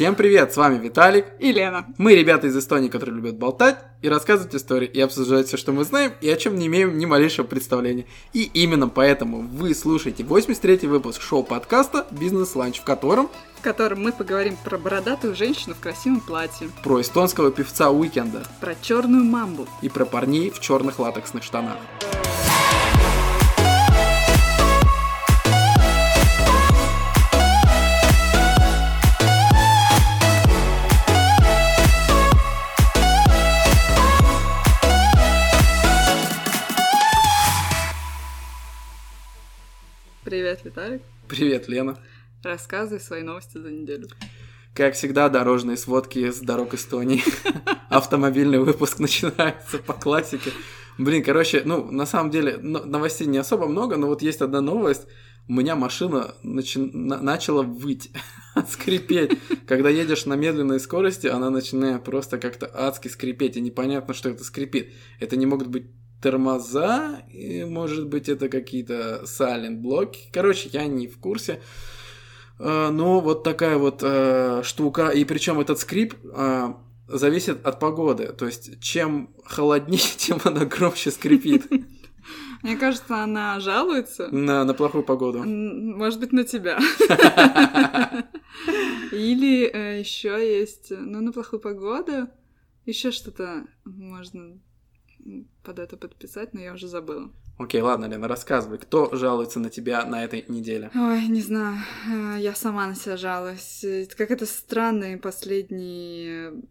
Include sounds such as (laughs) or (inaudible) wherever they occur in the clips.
Всем привет, с вами Виталик и Лена. Мы ребята из Эстонии, которые любят болтать и рассказывать истории, и обсуждать все, что мы знаем, и о чем не имеем ни малейшего представления. И именно поэтому вы слушаете 83-й выпуск шоу-подкаста «Бизнес-ланч», в котором в котором мы поговорим про бородатую женщину в красивом платье, про эстонского певца Уикенда, про черную мамбу и про парней в черных латексных штанах. Привет, Виталик. Привет, Лена. Рассказывай свои новости за неделю. Как всегда, дорожные сводки с дорог Эстонии. (laughs) Автомобильный выпуск начинается по классике. Блин, короче, ну, на самом деле, новостей не особо много, но вот есть одна новость. У меня машина начи... начала выть, (laughs) скрипеть. Когда едешь на медленной скорости, она начинает просто как-то адски скрипеть, и непонятно, что это скрипит. Это не могут быть тормоза, и, может быть, это какие-то silent блоки. Короче, я не в курсе. А, но вот такая вот э, штука, и причем этот скрип э, зависит от погоды. То есть, чем холоднее, (laughs) тем она громче скрипит. (laughs) Мне кажется, она жалуется. На, на плохую погоду. Может быть, на тебя. (laughs) Или э, еще есть, ну, на плохую погоду. Еще что-то можно под это подписать, но я уже забыла. Окей, ладно, Лена, рассказывай, кто жалуется на тебя на этой неделе? Ой, не знаю, э, я сама на себя жалуюсь. Как это странные последние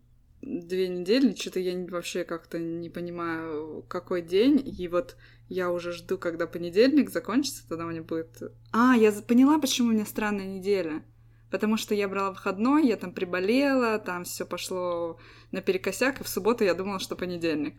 две недели, что-то я вообще как-то не понимаю, какой день, и вот я уже жду, когда понедельник закончится, тогда у меня будет... А, я поняла, почему у меня странная неделя. Потому что я брала выходной, я там приболела, там все пошло наперекосяк, и в субботу я думала, что понедельник.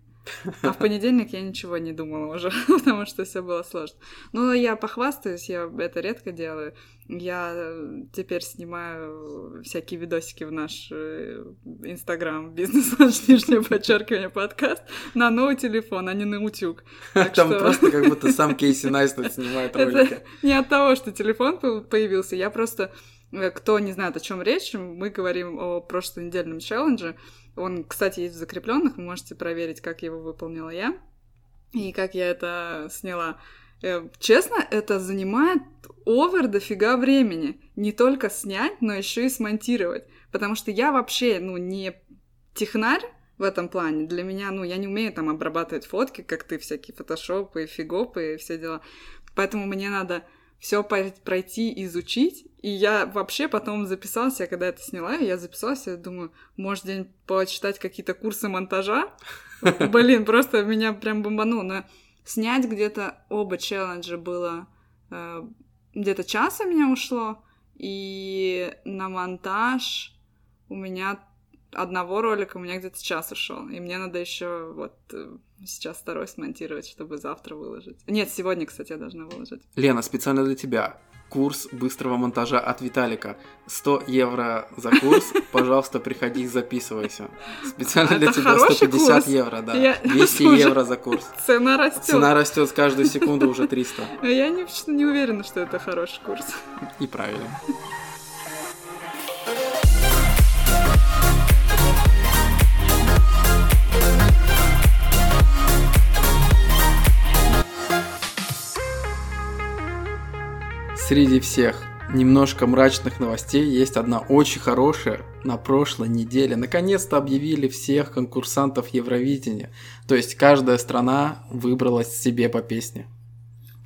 А в понедельник я ничего не думала уже, (laughs) потому что все было сложно. Но я похвастаюсь, я это редко делаю. Я э, теперь снимаю всякие видосики в наш э, Инстаграм, (laughs) бизнес нижнее подчеркивание подкаст на новый телефон, а не на утюг. Так Там что... просто как будто сам (laughs) Кейси Найстед снимает ролики. Это не от того, что телефон появился, я просто кто не знает, о чем речь, мы говорим о прошлонедельном челлендже, он, кстати, есть в закрепленных, вы можете проверить, как его выполнила я и как я это сняла. Э, честно, это занимает овер дофига времени. Не только снять, но еще и смонтировать. Потому что я вообще, ну, не технарь в этом плане. Для меня, ну, я не умею там обрабатывать фотки, как ты, всякие фотошопы, фигопы и все дела. Поэтому мне надо все пройти, изучить. И я вообще потом записалась, я когда это сняла, я записалась, я думаю, может, день почитать какие-то курсы монтажа. (laughs) Блин, просто меня прям бомбануло. Но снять где-то оба челленджа было э, где-то час у меня ушло, и на монтаж у меня одного ролика у меня где-то час ушел. И мне надо еще вот э, сейчас второй смонтировать, чтобы завтра выложить. Нет, сегодня, кстати, я должна выложить. Лена, специально для тебя. Курс быстрого монтажа от Виталика. 100 евро за курс. (laughs) Пожалуйста, приходи и записывайся. Специально для тебя 150 евро, да. 200 (laughs) евро за курс. Цена растет. Цена растет с каждой секунды уже 300. Я не уверена, что это хороший курс. И правильно. Среди всех немножко мрачных новостей есть одна очень хорошая. На прошлой неделе наконец-то объявили всех конкурсантов Евровидения. То есть каждая страна выбрала себе по песне,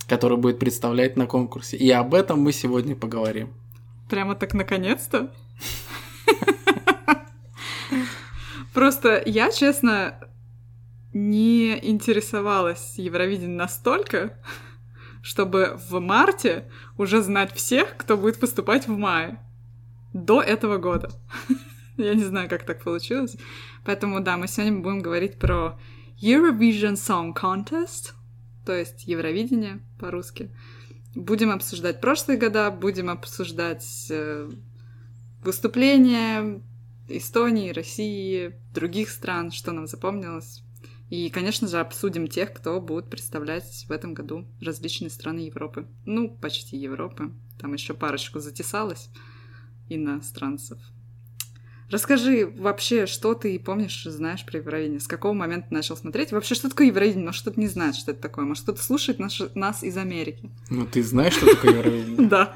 которую будет представлять на конкурсе. И об этом мы сегодня поговорим. Прямо так наконец-то? Просто я, честно, не интересовалась Евровидением настолько, чтобы в марте уже знать всех, кто будет поступать в мае. До этого года. (laughs) Я не знаю, как так получилось. Поэтому, да, мы сегодня будем говорить про Eurovision Song Contest, то есть Евровидение по-русски. Будем обсуждать прошлые года, будем обсуждать э, выступления Эстонии, России, других стран, что нам запомнилось. И, конечно же, обсудим тех, кто будет представлять в этом году различные страны Европы. Ну, почти Европы. Там еще парочку затесалось иностранцев. Расскажи вообще, что ты помнишь, знаешь про Евровидение? С какого момента начал смотреть? Вообще, что такое Евровидение? Может, кто-то не знает, что это такое? Может, кто-то слушает наш, нас из Америки? Ну, ты знаешь, что такое Евровидение? (laughs) Да.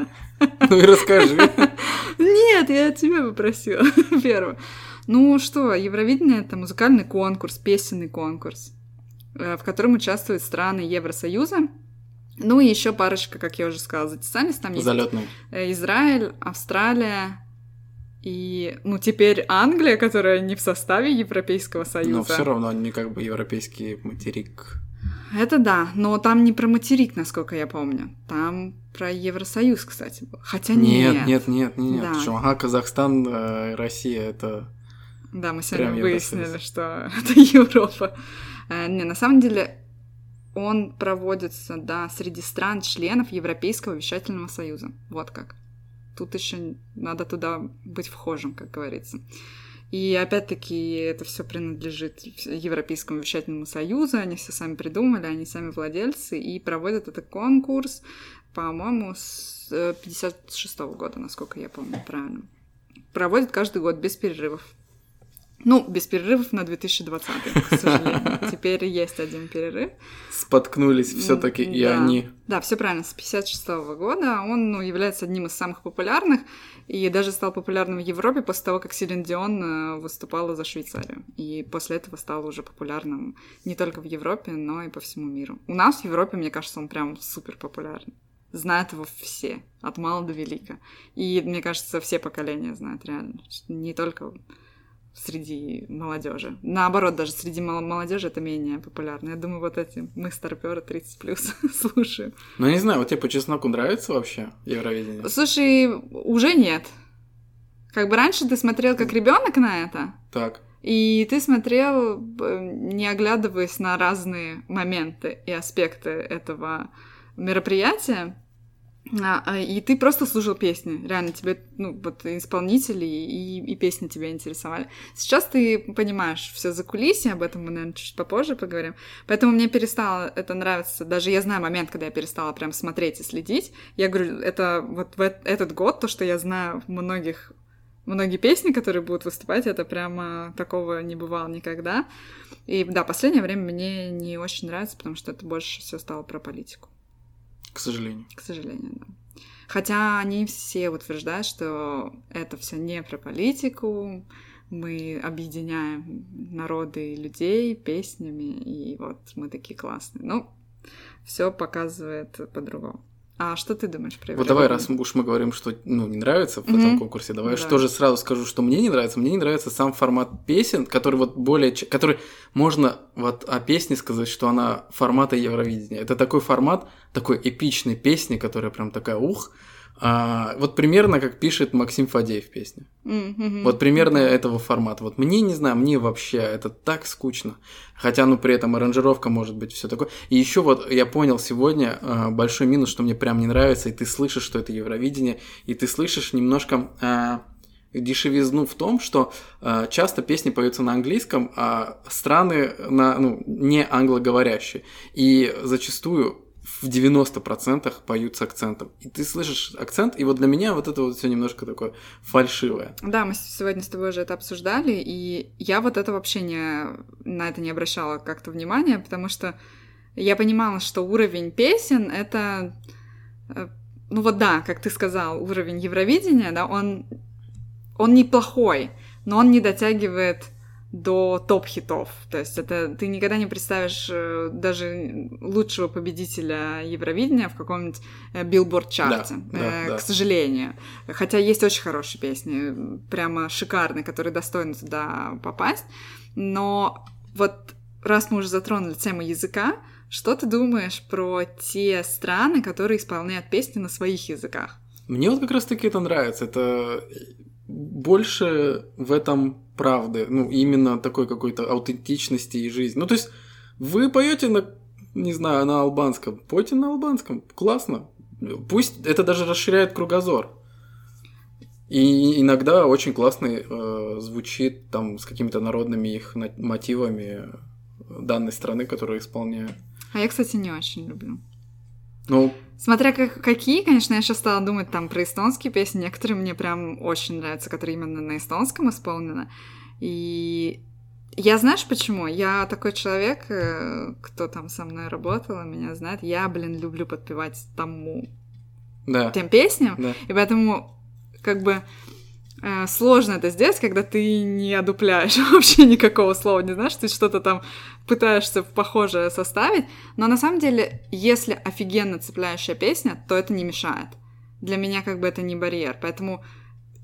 Ну и расскажи. (laughs) Нет, я тебя попросила (laughs) первое. Ну что, Евровидение — это музыкальный конкурс, песенный конкурс, э, в котором участвуют страны Евросоюза, ну и еще парочка, как я уже сказала, затесались. Там есть Залетный. э, Израиль, Австралия и, ну, теперь Англия, которая не в составе Европейского Союза. Но все равно они как бы европейский материк. Это да, но там не про материк, насколько я помню. Там про Евросоюз, кстати, был. Хотя нет. Нет, нет, нет, нет. Да. Причем, ага, Казахстан, э, Россия это. Да, мы сегодня Прям выяснили, что (laughs) это Европа. Э, Не, на самом деле он проводится, да, среди стран-членов Европейского вещательного союза. Вот как. Тут еще надо туда быть вхожим, как говорится. И опять-таки это все принадлежит Европейскому вещательному союзу, они все сами придумали, они сами владельцы, и проводят этот конкурс, по-моему, с 56 года, насколько я помню правильно. Проводят каждый год без перерывов. Ну, без перерывов на 2020, к сожалению. (laughs) Теперь есть один перерыв. Споткнулись все-таки и они. Да, все правильно, с 56 года. Он ну, является одним из самых популярных и даже стал популярным в Европе после того, как Селин Дион э, выступала за Швейцарию. И после этого стал уже популярным не только в Европе, но и по всему миру. У нас в Европе, мне кажется, он прям супер популярный. Знают его все, от мала до велика. И, мне кажется, все поколения знают реально. Не только среди молодежи. Наоборот, даже среди мол- молодежи это менее популярно. Я думаю, вот эти мы старперы 30 плюс (laughs) слушаем. Ну, не знаю, вот тебе по чесноку нравится вообще Евровидение? Слушай, уже нет. Как бы раньше ты смотрел как ребенок на это, Так. и ты смотрел, э, не оглядываясь на разные моменты и аспекты этого мероприятия. А, а, И ты просто слушал песни. Реально, тебе, ну, вот исполнители и, и песни тебя интересовали. Сейчас ты понимаешь все за кулисье, об этом мы, наверное, чуть попозже поговорим. Поэтому мне перестало это нравиться. Даже я знаю момент, когда я перестала прям смотреть и следить. Я говорю, это вот в эт- этот год, то, что я знаю многих многие песни, которые будут выступать, это прямо такого не бывало никогда. И да, последнее время мне не очень нравится, потому что это больше все стало про политику, К сожалению. к сожалению, да. Хотя они все утверждают, что это все не про политику, мы объединяем народы и людей песнями, и вот мы такие классные. Ну, все показывает по-другому. А что ты думаешь про Вот давай, раз уж мы говорим, что ну, не нравится в Мгм. этом конкурсе, давай Да. что же сразу скажу, что мне не нравится. Мне не нравится сам формат песен, который вот более... Который можно вот о песне сказать, что она формата Евровидения. Это такой формат, такой эпичной песни, которая прям такая ух. А, вот примерно как пишет Максим Фадеев в песне. М, мгм. Вот примерно этого формата. Вот мне, не знаю, мне вообще это так скучно. Хотя, ну, при этом аранжировка может быть все такое. И еще вот я понял сегодня э, большой минус, что мне прям не нравится, и ты слышишь, что это Евровидение, и ты слышишь немножко э, дешевизну в том, что э, часто песни поются на английском, а страны на, ну, не англоговорящие. И зачастую в 90% поют с акцентом. И ты слышишь акцент, и вот для меня вот это вот все немножко такое фальшивое. Да, мы сегодня с тобой уже это обсуждали, и я вот это вообще не, на это не обращала как-то внимания, потому что я понимала, что уровень песен — это... э, Ну вот да, как ты сказал, уровень Евровидения, да, он, он неплохой, но он не дотягивает до топ-хитов. То есть это ты никогда не представишь э, даже лучшего победителя Евровидения в каком-нибудь э, билборд-чарте, Да, да, э, да. к сожалению. Хотя есть очень хорошие песни, прямо шикарные, которые достойны туда попасть. Но вот раз мы уже затронули тему языка, что ты думаешь про те страны, которые исполняют песни на своих языках? Мне вот как раз таки это нравится. Это больше в этом правды. Ну, именно такой какой-то аутентичности и жизни. Ну, то есть, вы поете на, не знаю, на албанском. Пойте на албанском. Классно. Пусть это даже расширяет кругозор. И иногда очень классно э, звучит там с какими-то народными их мотивами данной страны, которую исполняют. А я, кстати, не очень люблю. Ну, Смотря как, какие, конечно, я сейчас стала думать там про эстонские песни. Некоторые мне прям очень нравятся, которые именно на эстонском исполнены. И я знаешь почему? Я такой человек, э, кто там со мной работал, меня знает. Я, блин, люблю подпевать тому Да. тем песням. Да. И поэтому как бы сложно это сделать, когда ты не одупляешь (laughs) вообще никакого слова, не знаешь, ты что-то там пытаешься похожее составить. Но на самом деле, если офигенно цепляющая песня, то это не мешает. Для меня как бы это не барьер. Поэтому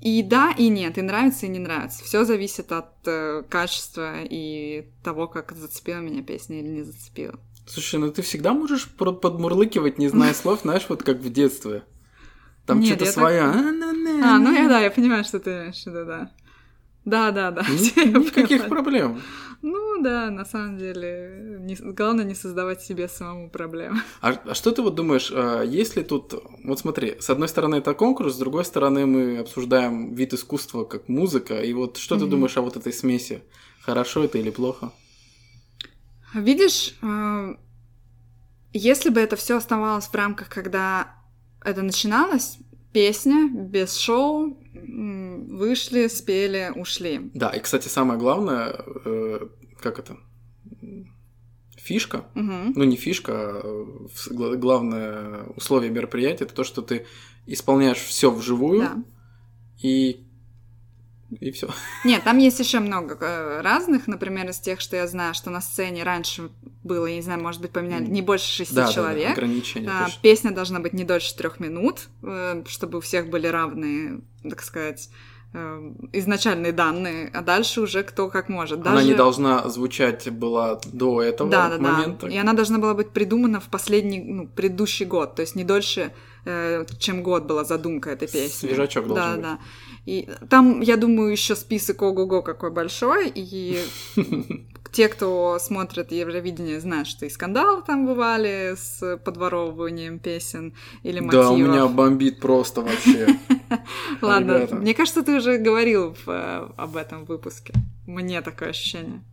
и да, и нет, и нравится, и не нравится. Все зависит от э, качества и того, как зацепила меня песня или не зацепила. Слушай, ну ты всегда можешь подмурлыкивать, не зная (laughs) слов, знаешь, вот как в детстве. Там что-то я свое. А, ну я да, я понимаю, что ты имеешь в виду, да. Да, да, да. (laughs) Никаких проблем. Ну да, на самом деле, не- главное не создавать себе самому проблемы. (laughs) А, а что ты вот думаешь, а, есть ли тут... Вот смотри, с одной стороны это конкурс, с другой стороны мы обсуждаем вид искусства как музыка, и вот что ты Мгм. думаешь о вот этой смеси? Хорошо это или плохо? Видишь, э, если бы это все оставалось в рамках, когда это начиналось, песня без шоу, вышли, спели, ушли. Да, и, кстати, самое главное, э, как это? Фишка, Мгм. ну не фишка, а главное условие мероприятия, это то, что ты исполняешь все вживую, Да. и и все. Нет, там есть еще много э, разных, например, из тех, что я знаю, что на сцене раньше было, я не знаю, может быть, поменяли не больше шести Да, да, да, человек. ограничения. А, точно. Песня должна быть не дольше трех минут, э, чтобы у всех были равные, так сказать, э, изначальные данные, а дальше уже кто как может. Она не Даже- должна звучать была до этого да, да, момента. да. И она должна была быть придумана в последний, ну, предыдущий год, то есть не дольше, э, чем год была задумка этой песни. Свежачок должен да, быть. Да, И там, я думаю, еще список ого-го какой большой, и (laughs) те, кто смотрит Евровидение, знают, что и скандалы там бывали с подворовыванием песен или мотивов. Да, у меня бомбит просто вообще. (laughs) Ладно, мне кажется, ты уже говорил э, об этом выпуске. Мне такое ощущение.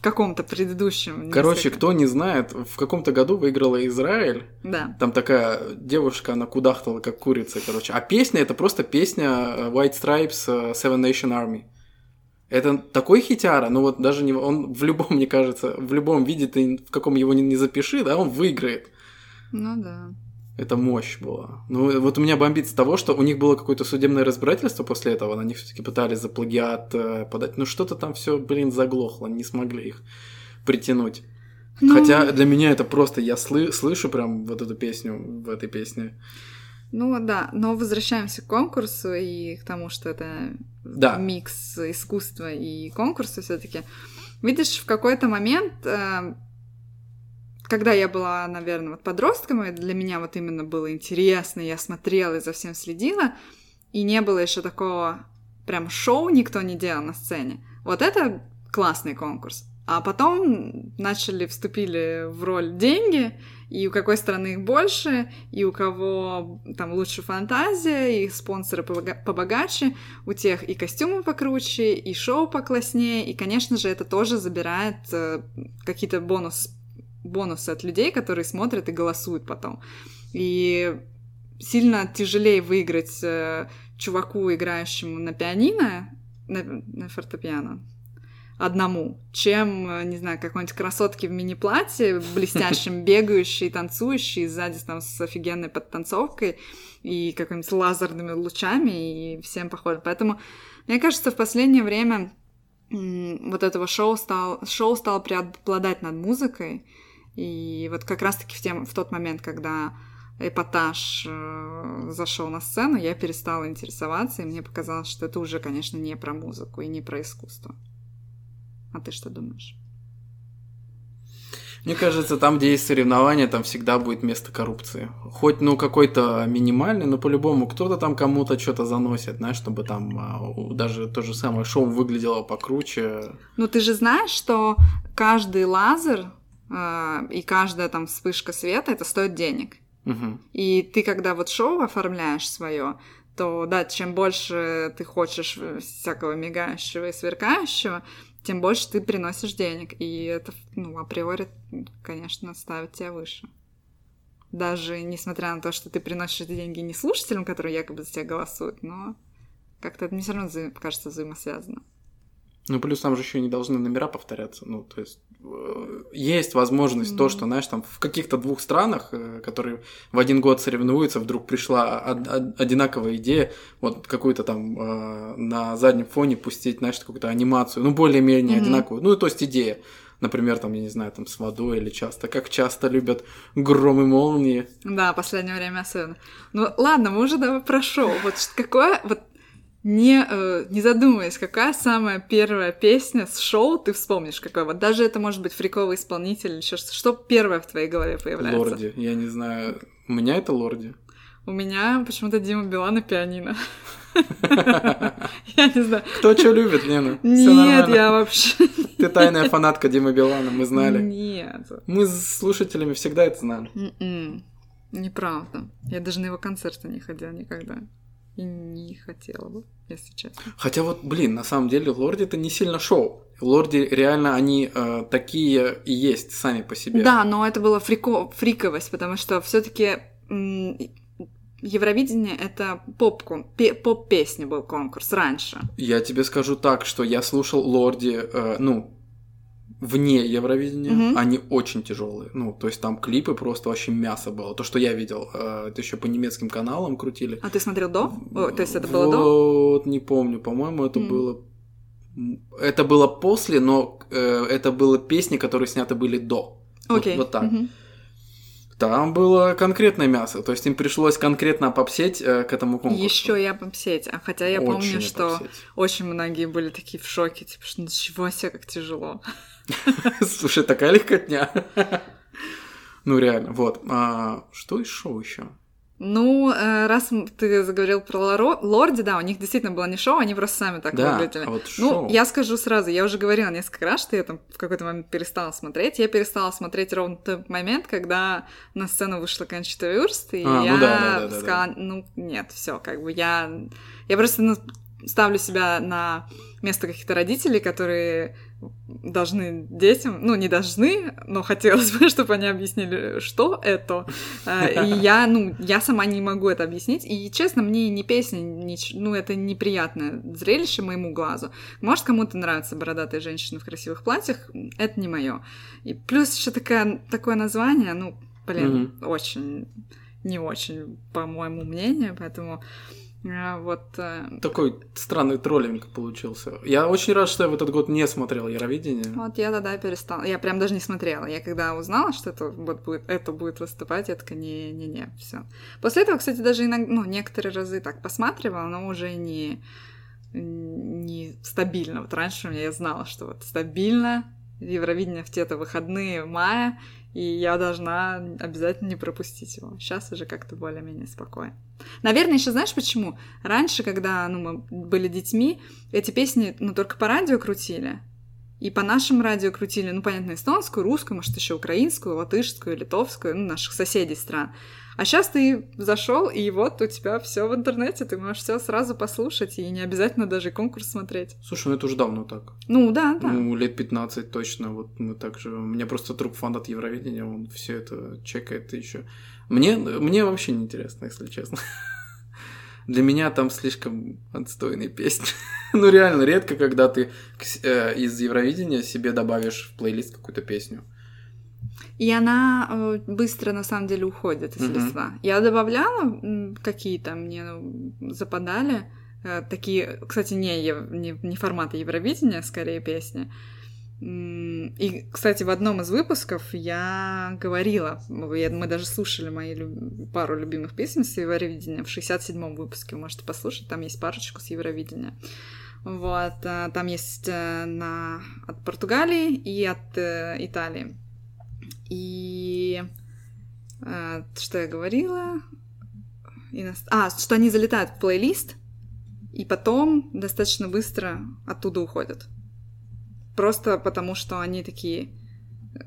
В каком-то предыдущем. Короче, несколько. кто не знает, в каком-то году выиграла Израиль. Да. Там такая девушка, она кудахтала как курица, короче. А песня это просто песня э, White Stripes э, Seven Nation Army. Это такой хитяра, ну вот даже не он в любом, (laughs) мне кажется, в любом виде ты в каком его не, не запиши, да, он выиграет. Ну да. Это мощь была. Ну, вот у меня бомбит с того, что у них было какое-то судебное разбирательство после этого, на них все-таки пытались за плагиат э, подать. Ну, что-то там все, блин, заглохло, не смогли их притянуть. Ну, Хотя для меня это просто, я слы- слышу прям вот эту песню в этой песне. Ну да, но возвращаемся к конкурсу и к тому, что это Да. микс искусства и конкурса все-таки. Видишь, в какой-то момент, э, когда я была, наверное, вот подростком, и для меня вот именно было интересно, я смотрела и за всем следила, и не было еще такого прям шоу никто не делал на сцене. Вот это классный конкурс. А потом начали, вступили в роль деньги, и у какой страны их больше, и у кого там лучше фантазия, и спонсоры побога- побогаче, у тех и костюмы покруче, и шоу покласснее, и, конечно же, это тоже забирает э, какие-то бонус, бонусы от людей, которые смотрят и голосуют потом. И сильно тяжелее выиграть э, чуваку, играющему на пианино, на, на фортепиано, одному, чем, э, не знаю, какой-нибудь красотки в мини-платье, блестящем, (laughs) бегающей, танцующей, сзади там с офигенной подтанцовкой и какими-нибудь лазерными лучами, и всем похоже. Поэтому, мне кажется, в последнее время вот этого шоу стал, шоу стало преобладать над музыкой, и вот как раз-таки в, тем, в тот момент, когда эпатаж э, зашел на сцену, я перестала интересоваться, и мне показалось, что это уже, конечно, не про музыку и не про искусство. А ты что думаешь? Мне кажется, там, где есть соревнования, там всегда будет место коррупции. Хоть, ну, какой-то минимальный, но по-любому кто-то там кому-то что-то заносит, знаешь, чтобы там а, даже то же самое шоу выглядело покруче. Ну, ты же знаешь, что каждый лазер и каждая там вспышка света это стоит денег. Мгм. И ты, когда вот шоу оформляешь свое, то да, чем больше ты хочешь э, всякого мигающего и сверкающего, тем больше ты приносишь денег. И это, ну, априори, конечно, ставит тебя выше. даже несмотря на то, что ты приносишь эти деньги не слушателям, которые якобы за тебя голосуют, но как-то это мне все равно кажется взаимосвязано. Ну, плюс там же еще не должны номера повторяться. Ну, то есть есть возможность то, Мгм. что, знаешь, там в каких-то двух странах, э, которые в один год соревнуются, вдруг пришла од- од- одинаковая идея, вот какую-то там э, на заднем фоне пустить, знаешь, какую-то анимацию, ну, более-менее Мгм. одинаковую. Ну, то есть идея. Например, там, я не знаю, там с водой или часто. Как часто любят громы молнии. Да, последнее время особенно. Ну ладно, мы уже давай про шоу. Вот какое, вот не, э, не задумываясь, какая самая первая песня с шоу ты вспомнишь? Какой? Вот даже это может быть фриковый исполнитель или еще что Что первое в твоей голове появляется? Лорди. Я не знаю. У меня это Лорди. У меня почему-то Дима Билан и пианино. Я не знаю. Кто что любит, Лена? Всё Нет, я вообще... Ты тайная фанатка Димы Билана, мы знали. Нет. Мы с слушателями всегда это знали. М-м. Неправда. Я даже на его концерты не ходила никогда. И не хотела бы, если честно. Хотя вот, блин, на самом деле Лорди это не сильно шоу. Лорди реально они э, такие и есть сами по себе. Да, но это была фрико... фриковость, потому что все таки Евровидение — это поп поп-песни был конкурс раньше. Я тебе скажу так, что я слушал Лорди, э, ну, вне Евровидения, Мгм. они очень тяжелые. Ну, то есть там клипы просто вообще мясо было. То, что я видел, э, это еще по немецким каналам крутили. А ты смотрел до? О, то есть это было до? Вот, не помню, по-моему, это М. было... Это было после, но э, это было песни, которые сняты были до. Вот- Окей. вот так. Мгм. Там было конкретное мясо, то есть им пришлось конкретно попсеть э, к этому конкурсу. Еще я попсеть. А хотя я Очень помню, что попсеть. очень многие были такие в шоке, типа, что ничего себе, как тяжело. (laughs) Слушай, такая легкотня. Ну реально, вот. А, что из шоу еще? Ну, э, раз ты заговорил про Лоро- Лорди, да, у них действительно было не шоу, они просто сами так Да, выглядели. а вот Ну, шоу. я скажу сразу, я уже говорила несколько раз, что я там в какой-то момент перестала смотреть. Я перестала смотреть ровно тот момент, когда на сцену вышла Кончита Вюрст, и А, ну я да, да, да, да, сказала, ну, нет, все, как бы я... Я просто ну, ставлю себя на место каких-то родителей, которые должны детям, ну, не должны, но хотелось бы, (laughs) чтобы они объяснили, что это. Э, И (laughs) я, ну, я сама не могу это объяснить. И, честно, мне ни песня, ни ну, это неприятное зрелище моему глазу. Может, кому-то нравятся бородатые женщины в красивых платьях, это не мое. И плюс еще такая, такое название, ну, блин, очень, не очень, по моему мнению, поэтому вот... э, Такой странный троллинг получился. Я очень рад, что я в этот год не смотрел Евровидение. Вот я тогда перестала. Я прям даже не смотрела. Я когда узнала, что это вот будет, это будет выступать, я такая, не-не-не, все. После этого, кстати, даже иногда, ну, некоторые разы так посматривала, но уже не, не стабильно. Вот раньше у меня я знала, что вот стабильно Евровидение в те-то выходные мая, и я должна обязательно не пропустить его. Сейчас уже как-то более-менее спокойно. Наверное, еще знаешь почему? Раньше, когда ну, мы были детьми, эти песни ну, только по радио крутили. И по нашим радио крутили, ну, понятно, эстонскую, русскую, может, еще украинскую, латышскую, литовскую, ну, наших соседей стран. А сейчас ты зашел, и вот у тебя все в интернете, ты можешь все сразу послушать, и не обязательно даже конкурс смотреть. Слушай, ну это уже давно так. Ну, да, да. Ну, лет 15 точно. Вот мы также. У меня просто друг фанат Евровидения, он все это чекает еще. Мне, мне вообще не интересно, если честно. (laughs) Для меня там слишком отстойные песни. (laughs) ну, реально, редко, когда ты э, из Евровидения себе добавишь в плейлист какую-то песню. И она э, быстро, на самом деле, уходит из Мгм. листа. Я добавляла какие-то, мне ну, западали. э, такие, кстати, не, не, не формата Евровидения, скорее песни. И, кстати, в одном из выпусков я говорила, мы даже слушали мои люб- пару любимых песен с Евровидения в 67-м выпуске, вы можете послушать, там есть парочку с Евровидения. Вот, а, там есть э, на, от Португалии и от э, Италии. И э, что я говорила? Иност- А, что они залетают в плейлист, и потом достаточно быстро оттуда уходят. Просто потому, что они такие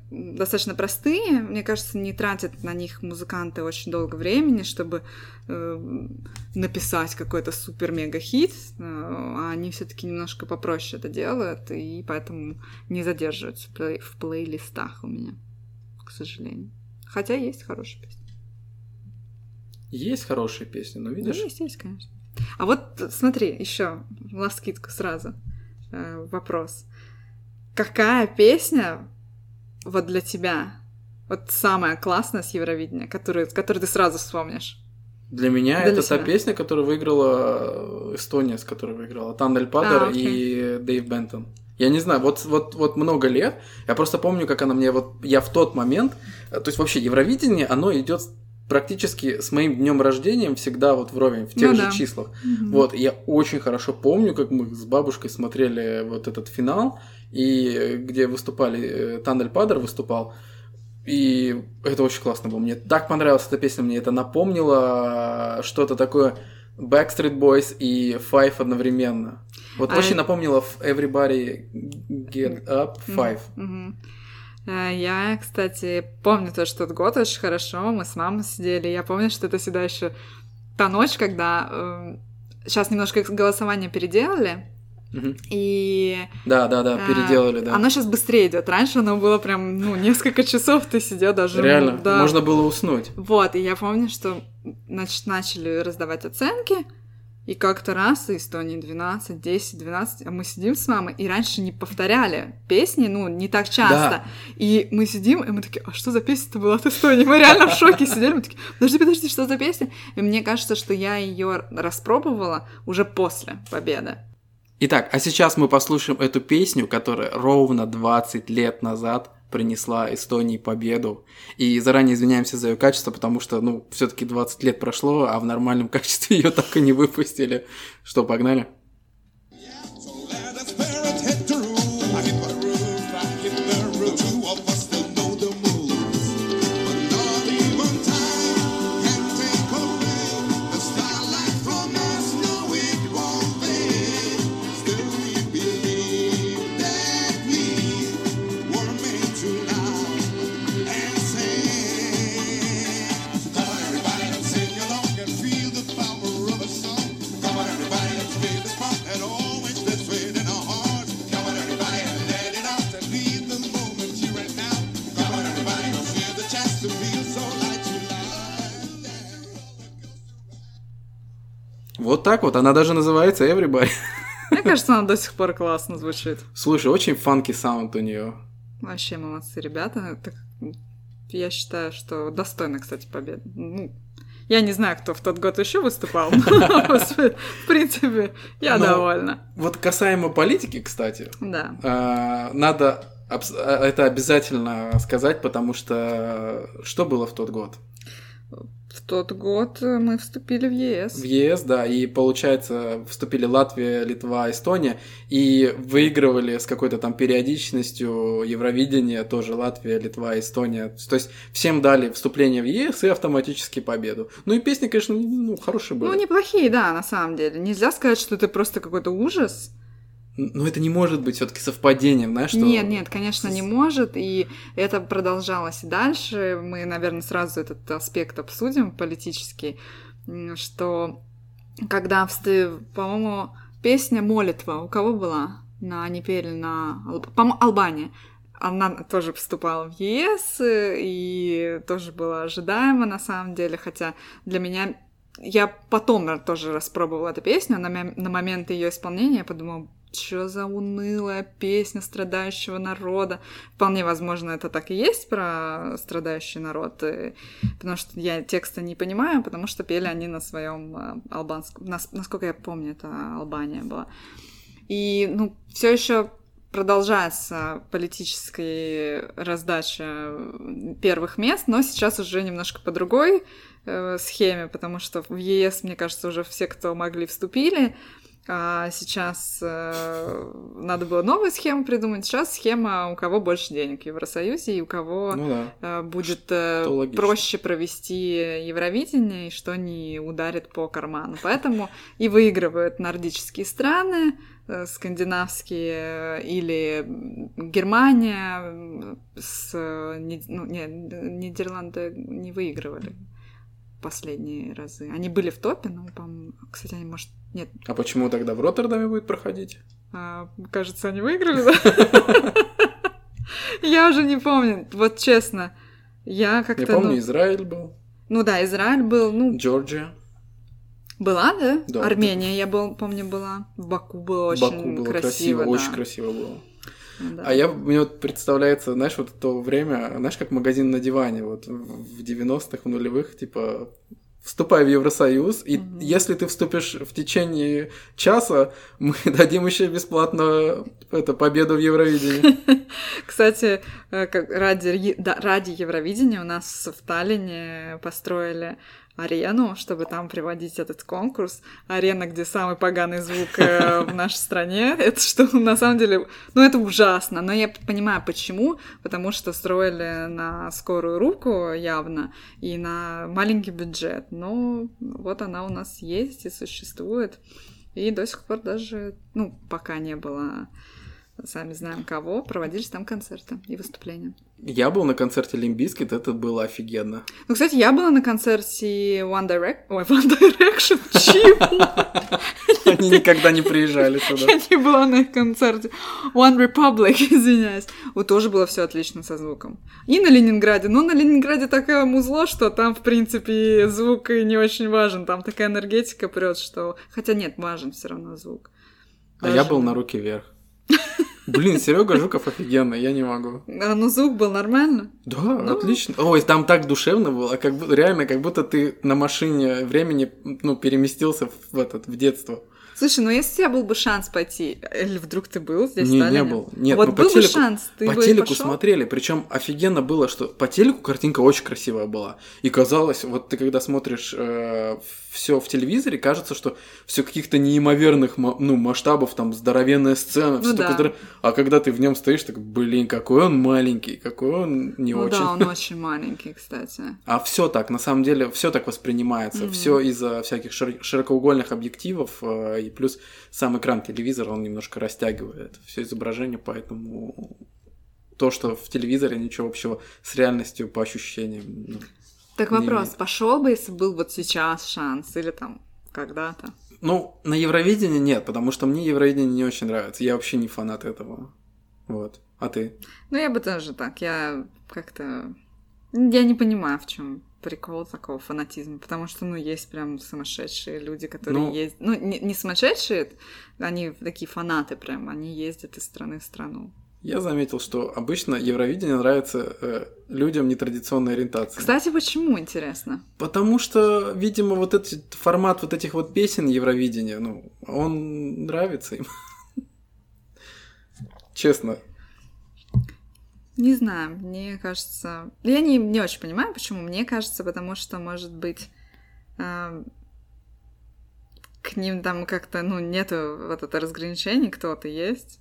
достаточно простые. Мне кажется, не тратят на них музыканты очень долго времени, чтобы э, написать какой-то супер-мега-хит. э, а они все-таки немножко попроще это делают, и поэтому не задерживаются в плей- в плейлистах у меня, к сожалению. Хотя есть хорошие песни. Есть хорошие песни, но видишь... Ну, есть, есть, конечно. А вот смотри, еще ласкитку сразу. Э, вопрос. Какая песня вот для тебя вот самая классная с Евровидения, которую, которую ты сразу вспомнишь? Для меня Для это себя. та песня, которую выиграла Эстония, с которой выиграла Тандаль Падер А, и Дэйв Бентон. Я не знаю, вот, вот, вот много лет, я просто помню, как она мне вот, я в тот момент, э, то есть вообще Евровидение, оно идет практически с моим днем рождения всегда вот вровень, в тех Ну же да. числах. Мгм. Вот, я очень хорошо помню, как мы с бабушкой смотрели вот этот финал, и э, где выступали, э, Тандаль Падер выступал, и это очень классно было. Мне так понравилась эта песня, мне это напомнило э, что-то такое Backstreet Boys и Five одновременно. Вот А очень напомнило Everybody Get Up Five. Э, Я, кстати, помню тот год очень хорошо. Мы с мамой сидели. Я помню, что это всегда еще та ночь, когда сейчас немножко голосование переделали, И Да, да, да, э, переделали, да. Оно сейчас быстрее идет. Раньше оно было прям, ну, несколько часов ты сидел даже. ну, Реально, да. можно было уснуть. Вот, и я помню, что значит, начали раздавать оценки, и как-то раз Эстонии 12, 10, 12, а мы сидим с мамой, и раньше не повторяли песни, ну, не так часто. И мы сидим, и мы такие, а что за песня-то была от Эстонии? Мы реально в шоке сидели, мы такие, подожди, подожди, что за песня? И мне кажется, что я ее распробовала уже после победы. Итак, а сейчас мы послушаем эту песню, которая ровно 20 лет назад принесла Эстонии победу. И заранее извиняемся за ее качество, потому что, ну, все-таки 20 лет прошло, а в нормальном (laughs) качестве ее так и не выпустили. Что, погнали? Вот так вот, она даже называется Everybody. Мне кажется, она до сих пор классно звучит. Слушай, очень фанки саунд у нее. Вообще молодцы ребята. Так, я считаю, что достойно, кстати, победы. Ну, я не знаю, кто в тот год еще выступал, но (laughs) в принципе, я Но- довольна. Вот касаемо политики, кстати, Да. а, надо а, это обязательно сказать, потому что что было в тот год? Тот год мы вступили в ЕС. В ЕС, да, и получается, вступили Латвия, Литва, Эстония, и выигрывали с какой-то там периодичностью Евровидение тоже Латвия, Литва, Эстония. То есть всем дали вступление в ЕС и автоматически победу. Ну и песни, конечно, ну, хорошие были. Ну, неплохие, да, на самом деле. Нельзя сказать, что это просто какой-то ужас. Но это не может быть все-таки совпадением, знаешь, что... Нет, нет, конечно, не может. И это продолжалось и дальше. Мы, наверное, сразу этот аспект обсудим политический, что когда, по-моему, песня «Молитва» у кого была? На, они пели на... По-моему, Албания. Она тоже вступала в ЕС, э, и тоже было ожидаемо, на самом деле, хотя для меня... Я потом тоже распробовала эту песню, на, на момент ее исполнения я подумала, что за унылая песня страдающего народа. Вполне возможно, это так и есть про страдающий народ, э, потому что я текста не понимаю, потому что пели они на своем албанском, нас- насколько я помню, это Албания была. И, ну, все еще продолжается политическая раздача первых мест, но сейчас уже немножко по другой э, схеме, потому что в ЕС, мне кажется, уже все, кто могли, вступили. А сейчас э, надо было новую схему придумать. Сейчас схема у кого больше денег в Евросоюзе и у кого Ну да. э, будет э, проще провести Евровидение и что не ударит по карману. Поэтому и выигрывают нордические страны, э, скандинавские э, или Германия с э, Ни- ну, не, Нидерланды не выигрывали последние разы. Они были в топе, но, по-моему, кстати, они, может, нет, А почему тогда в Роттердаме будет проходить? а, кажется, они выиграли, да? Я уже не помню. Вот честно, я Я как-то... помню, ну, Израиль был. Ну да, Израиль был, ну, Джорджия. была, да? Да. Армения, я был, помню, была. В Баку было очень Баку было красиво, красиво, да. очень красиво было. Да. А я, мне вот представляется, знаешь, вот то время, знаешь, как магазин на диване, вот в 90-х, в нулевых, типа, вступай в Евросоюз, и Мгм. если ты вступишь в течение часа, мы (laughs) дадим еще бесплатно это, победу в Евровидении. (laughs) Кстати, э, ради, ради Евровидения у нас в Таллине построили арену, чтобы там приводить этот конкурс. Арена, где самый поганый звук э, в нашей стране. Это что, на самом деле, ну это ужасно. Но я понимаю, почему. Потому что строили на скорую руку явно и на маленький бюджет. Но вот она у нас есть и существует. И до сих пор даже, ну, пока не было сами знаем кого, проводились там концерты и выступления. Я был на концерте Limp Bizkit, это было офигенно. Ну, кстати, я была на концерте One Direct... Ой, One Direction, чего? Они никогда не приезжали сюда. Я не была на их концерте. OneRepublic, (laughs) извиняюсь. Вот тоже было все отлично со звуком. И на Ленинграде. Но на Ленинграде такое музло, что там, в принципе, звук и не очень важен. Там такая энергетика прет, что... Хотя нет, важен все равно звук. А я был на руки вверх. Блин, Серега Жуков офигенно, я не могу. А, ну, звук был нормально. Да, Ну. отлично. Ой, там так душевно было, как будто реально, как будто ты на машине времени, ну, переместился в этот в детство. Слушай, ну если у тебя был бы шанс пойти, или вдруг ты был здесь, Не, не был. Нет, вот ну, по был бы телеку- шанс, ты по бы телеку пошёл? смотрели, причем офигенно было, что по телеку картинка очень красивая была. И казалось, вот ты когда смотришь все в телевизоре, кажется, что все каких-то неимоверных ну, масштабов, там здоровенная сцена, Ну такое да. здоровое. а когда ты в нем стоишь, так, блин, какой он маленький, какой он не Ну очень. да, он очень маленький, кстати. (laughs) А все так, на самом деле, все так воспринимается. Мгм. Все из-за всяких шир- широкоугольных объективов, э, и плюс сам экран телевизора, он немножко растягивает все изображение, поэтому то, что в телевизоре, ничего общего с реальностью по ощущениям. ну. Так вопрос, имеет. пошел бы, если был вот сейчас шанс, или там когда-то? Ну, на Евровидении нет, потому что мне Евровидение не очень нравится. Я вообще не фанат этого. Вот. А ты? Ну, я бы тоже так, я как-то... Я не понимаю, в чем прикол такого фанатизма, потому что, ну, есть прям сумасшедшие люди, которые Ну- ездят... Ну, не, не сумасшедшие, они такие фанаты прям, они ездят из страны в страну. Я заметил, что обычно Евровидение нравится э, людям нетрадиционной ориентации. Кстати, почему, интересно? Потому что, видимо, вот этот формат вот этих вот песен Евровидения, ну, он нравится им. (laughs) Честно. Не знаю, мне кажется... Я не, не очень понимаю, почему. Мне кажется, потому что, может быть, а, к ним там как-то, ну, нету вот это разграничений, кто ты есть,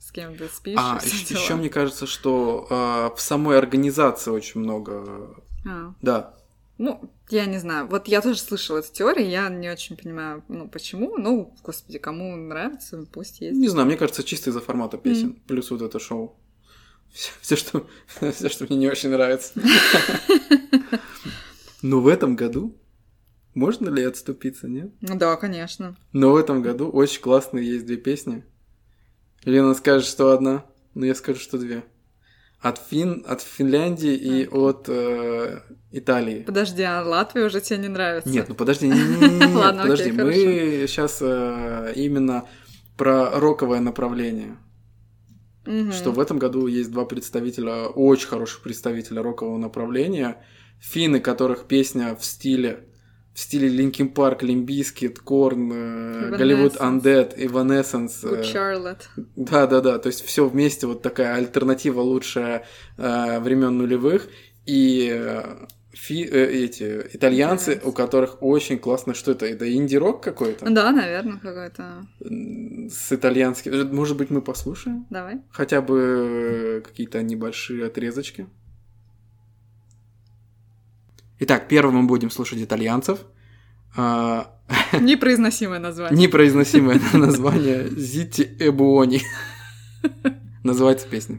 с кем ты спишь. А, еще, дела. мне кажется, что а, в самой организации очень много. А, Да. ну, я не знаю. Вот я тоже слышала эту теорию, я не очень понимаю, ну, почему. Ну, господи, кому нравится, пусть есть. Не знаю, мне кажется, чисто из-за формата песен. Плюс вот это шоу. (laughs) Все, что, (laughs) все, что мне не очень нравится. (laughs) Но в этом году можно ли отступиться, нет? Ну да, конечно. Но в этом году очень классные есть две песни. Лена скажет, что одна, но я скажу, что две. От, Фин, от Финляндии и от э, Италии. Подожди, а Латвия уже тебе не нравится? Нет, ну подожди, не, Ладно, подожди, окей, мы хорошо. сейчас именно про роковое направление. Мгм. Что в этом году есть два представителя, очень хороших представителя рокового направления. Финны, которых песня в стиле в стиле Linkin Park, Limp Bizkit, Korn, Hollywood Evanescence. Undead, Evanescence. Good э, Charlotte. Да, да, да. То есть все вместе вот такая альтернатива лучшая э, времен нулевых. И э, фи- э, эти итальянцы, Итальянцы. у которых очень классно, что это? Это инди-рок какой-то? Да, наверное, какой-то. С итальянским. Э, Может быть, мы послушаем? Давай. Хотя бы э, какие-то небольшие отрезочки. Итак, первым мы будем слушать итальянцев. А, (laughs) Непроизносимое название. Непроизносимое (laughs) название Зити Эбуони. (laughs) Называется песня.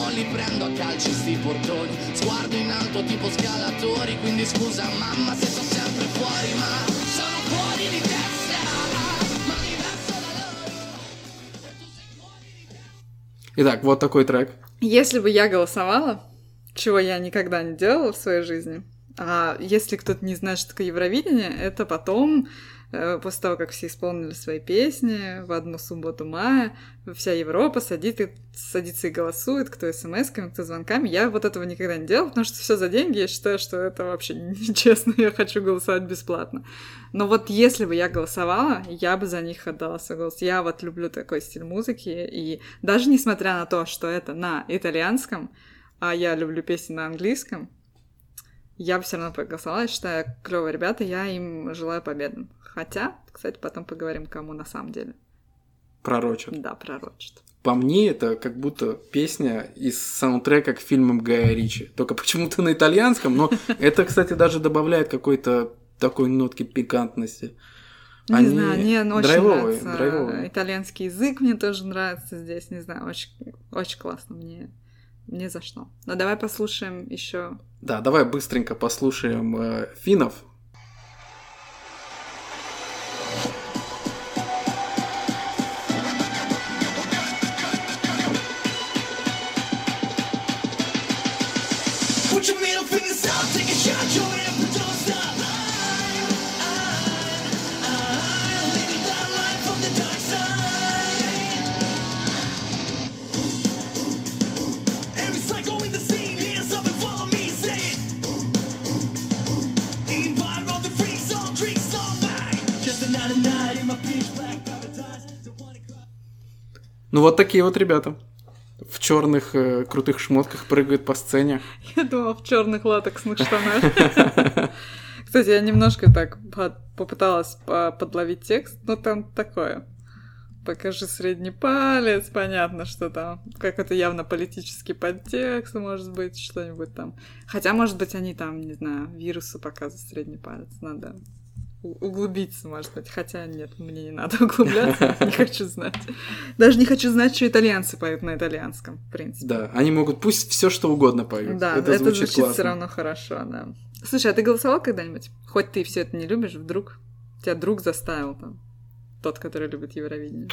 li prendo a calci sti portoni Sguardo in alto tipo scalatori Quindi scusa mamma se sto sempre fuori Ma sono fuori di testa Ma diverso da loro E tu sei fuori di testa Итак, вот такой трек. Если бы я голосовала, чего я никогда не делала в своей жизни, а если кто-то не знает, что такое Евровидение, это потом, э, после того, как все исполнили свои песни в одну субботу мая, вся Европа садит и, садится и голосует, кто смс-ками, кто звонками. Я вот этого никогда не делала, потому что все за деньги, я считаю, что это вообще (laughs) нечестно, я хочу голосовать бесплатно. Но вот если бы я голосовала, я бы за них отдала свой голос. Я вот люблю такой стиль музыки, и даже несмотря на то, что это на итальянском, а я люблю песни на английском, я бы все равно проголосовала, я считаю, клевые ребята, я им желаю победы. Хотя, кстати, потом поговорим, кому на самом деле. Пророчат. Да, пророчит. По мне, это как будто песня из саундтрека к фильмам Гая Ричи. Только почему-то на итальянском, но (laughs) это, кстати, даже добавляет какой-то такой нотки пикантности. Не Они знаю, мне очень драйвовые, нравится драйвовые. итальянский язык, мне тоже нравится здесь, не знаю, очень, очень классно, мне, мне зашло. Но давай послушаем еще. Да, давай быстренько послушаем э, финнов. Put your middle fingers out, take a shot, Ну вот такие вот ребята. В черных э, крутых шмотках прыгают по сцене. (laughs) Я думала, в черных латексных штанах. (laughs) (laughs) Кстати, я немножко так по- попыталась по- подловить текст, но там такое. Покажи средний палец, понятно, что там. Как это явно политический подтекст, может быть, что-нибудь там. Хотя, может быть, они там, не знаю, вирусу показывают средний палец. Надо у- углубиться, может быть. Хотя нет, мне не надо (laughs) углубляться, не хочу знать. Даже не хочу знать, что итальянцы поют на итальянском, в принципе. Да, они могут пусть все что угодно поют. Да, это, звучит, все классно. равно хорошо, да. Слушай, а ты голосовал когда-нибудь? Хоть ты все это не любишь, вдруг тебя друг заставил там. Тот, который любит Евровидение.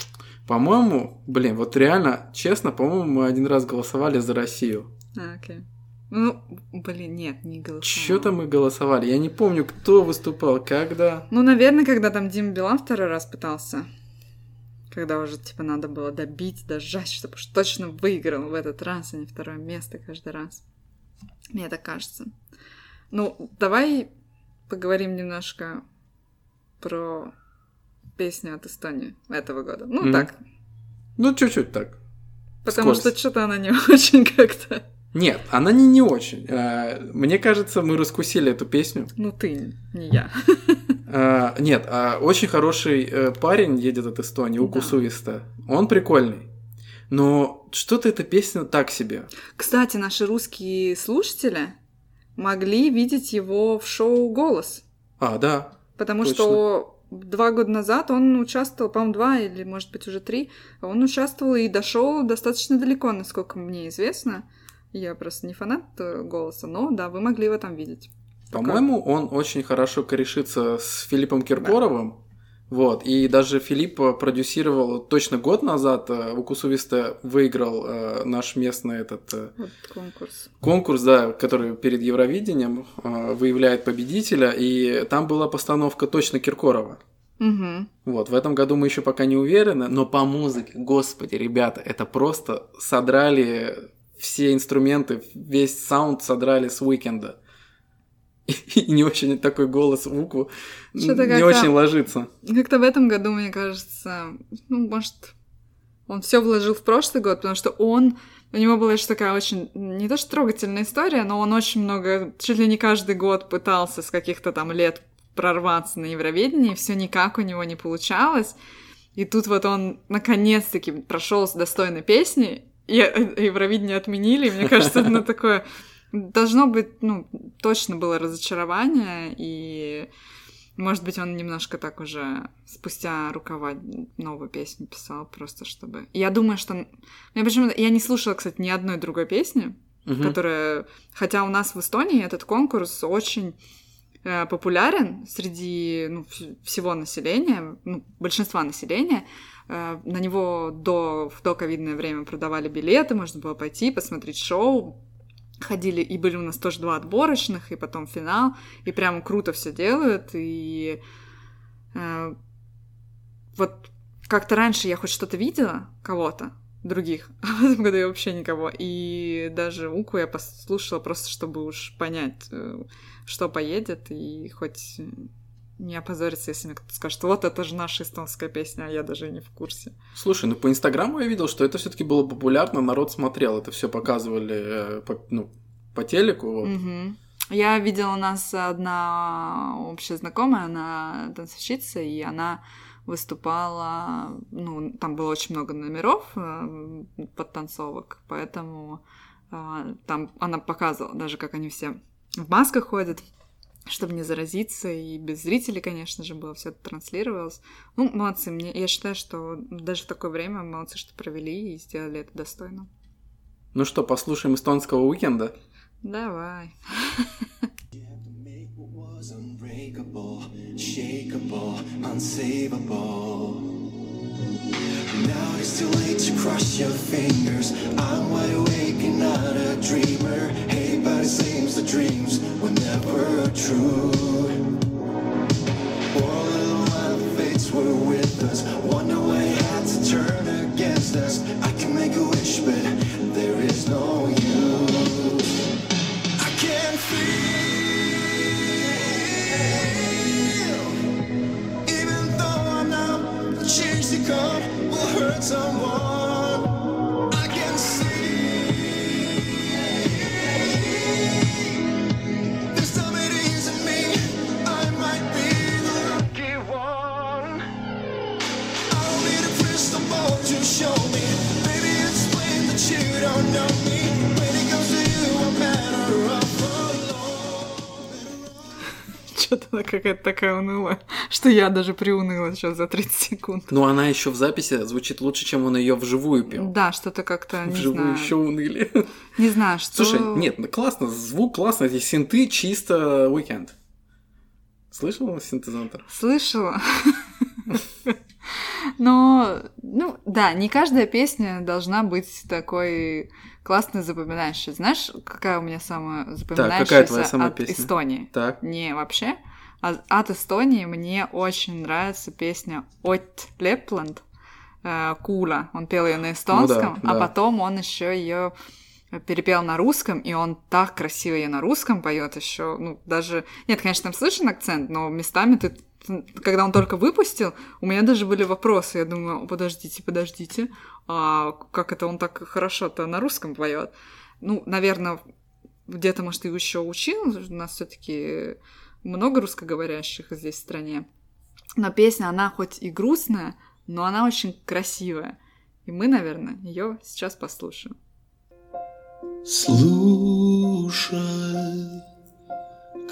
По-моему, блин, вот реально, честно, по-моему, мы один раз голосовали за Россию. А, окей. Ну, блин, нет, не голосовал. Что-то мы голосовали. Я не помню, кто выступал, когда. Ну, наверное, когда там Дима Билан второй раз пытался. Когда уже, типа, надо было добить, дожать, чтобы уж точно выиграл в этот раз, а не второе место каждый раз. Мне так кажется. Ну, давай поговорим немножко про песню от Эстонии этого года. Ну, Мгм. так, Ну, чуть-чуть так. потому Вскользь. что что-то она не (laughs) очень как-то... Нет, она не, не очень. Э, Мне кажется, мы раскусили эту песню. Ну, ты, не я. (laughs) Э, Нет, а очень хороший э, парень едет от Эстонии, Да. Укусуиста. Он прикольный. Но что-то эта песня так себе. Кстати, наши русские слушатели могли видеть его в шоу «Голос». А, да. Потому Точно. что два года назад он участвовал, по-моему, два или, может быть, уже три. Он участвовал и дошел достаточно далеко, насколько мне известно. Я просто не фанат э, голоса, но да, вы могли его там видеть. По-моему, он очень хорошо корешится с Филиппом Киркоровым. Вот, и даже Филипп э, продюсировал точно год назад, э, Укусувиста выиграл э, наш местный этот э, Вот конкурс. конкурс, да, который перед Евровидением э, выявляет победителя, и там была постановка точно Киркорова. Угу. Вот, в этом году мы еще пока не уверены, но по музыке, господи, ребята, это просто содрали все инструменты, весь саунд содрали с уикенда. И не очень такой голос Уку не очень ложится. Как-то в этом году, мне кажется, ну, может, он все вложил в прошлый год, потому что он У него была еще такая очень, не то что трогательная история, но он очень много, чуть ли не каждый год пытался с каких-то там лет прорваться на Евровидении, все никак у него не получалось. И тут вот он наконец-таки прошел с достойной песней, э, Евровидение отменили, и мне кажется, ну, (laughs) такое... Должно быть, ну, точно было разочарование, и может быть, он немножко так уже спустя рукава новую песню писал, просто чтобы... Я думаю, что... Я почему Я не слушала, кстати, ни одной другой песни, Мгм. которая... Хотя у нас в Эстонии этот конкурс очень э, популярен среди ну, вс- всего населения, ну, большинства населения. Э, на него до, в доковидное время продавали билеты, можно было пойти, посмотреть шоу. Ходили, и были у нас тоже два отборочных, и потом финал, и прям круто все делают, и э, вот как-то раньше я хоть что-то видела, кого-то, других, (laughs) а в этом году я вообще никого. И даже Уку я послушала просто, чтобы уж понять, э, что поедет, и хоть э, не опозориться, если мне кто-то скажет, вот это же наша эстонская песня, а я даже не в курсе. Слушай, ну по Инстаграму я видел, что это все-таки было популярно, народ смотрел, это все показывали э, по, ну, по телеку. Вот. Мгм. Я видела у нас одна общая знакомая, она танцовщица, и она выступала, ну, там было очень много номеров э, подтанцовок, поэтому э, там она показывала даже, как они все в масках ходят, чтобы не заразиться, и без зрителей, конечно же, было все это транслировалось. Ну, молодцы, мне, я считаю, что даже в такое время молодцы, что провели и сделали это достойно. Ну что, послушаем эстонского уикенда? Давай. (laughs) Now it's too late to cross your fingers. I'm wide awake and not a dreamer. Hey, but it seems the dreams were never true. While the fates were with us. Why it had to turn against us. I can make a wish, but there is no use. I can feel, even though I know the change to come will hurt someone. Что-то она какая-то такая унылая, (laughs) что я даже приуныла сейчас за 30 секунд. Ну, она еще в записи звучит лучше, чем он ее вживую пел. Да, что-то как-то, не Вживую знаю. еще уныли. Не знаю, что... Слушай, нет, ну классно, звук классно, эти синты чисто уикенд. Слышал синтезатор? Слышала. (laughs) Но, ну, да, не каждая песня должна быть такой классной, запоминающей. Знаешь, какая у меня самая запоминающаяся какая твоя самая от песня? Эстонии? Так. Не вообще. А от Эстонии мне очень нравится песня «От Лепланд» э, Кула. Он пел ее на эстонском, Ну да, а да. потом он еще ее перепел на русском, и он так красиво ее на русском поет еще. Ну, даже. Нет, конечно, там слышен акцент, но местами ты. Когда он только выпустил, у меня даже были вопросы. Я думаю, «О, подождите, подождите, а как это он так хорошо-то на русском поет? Ну, наверное, где-то, может, и еще учил. У нас все-таки много русскоговорящих здесь в стране. Но песня, она хоть и грустная, но она очень красивая. И мы, наверное, ее сейчас послушаем. Слушай,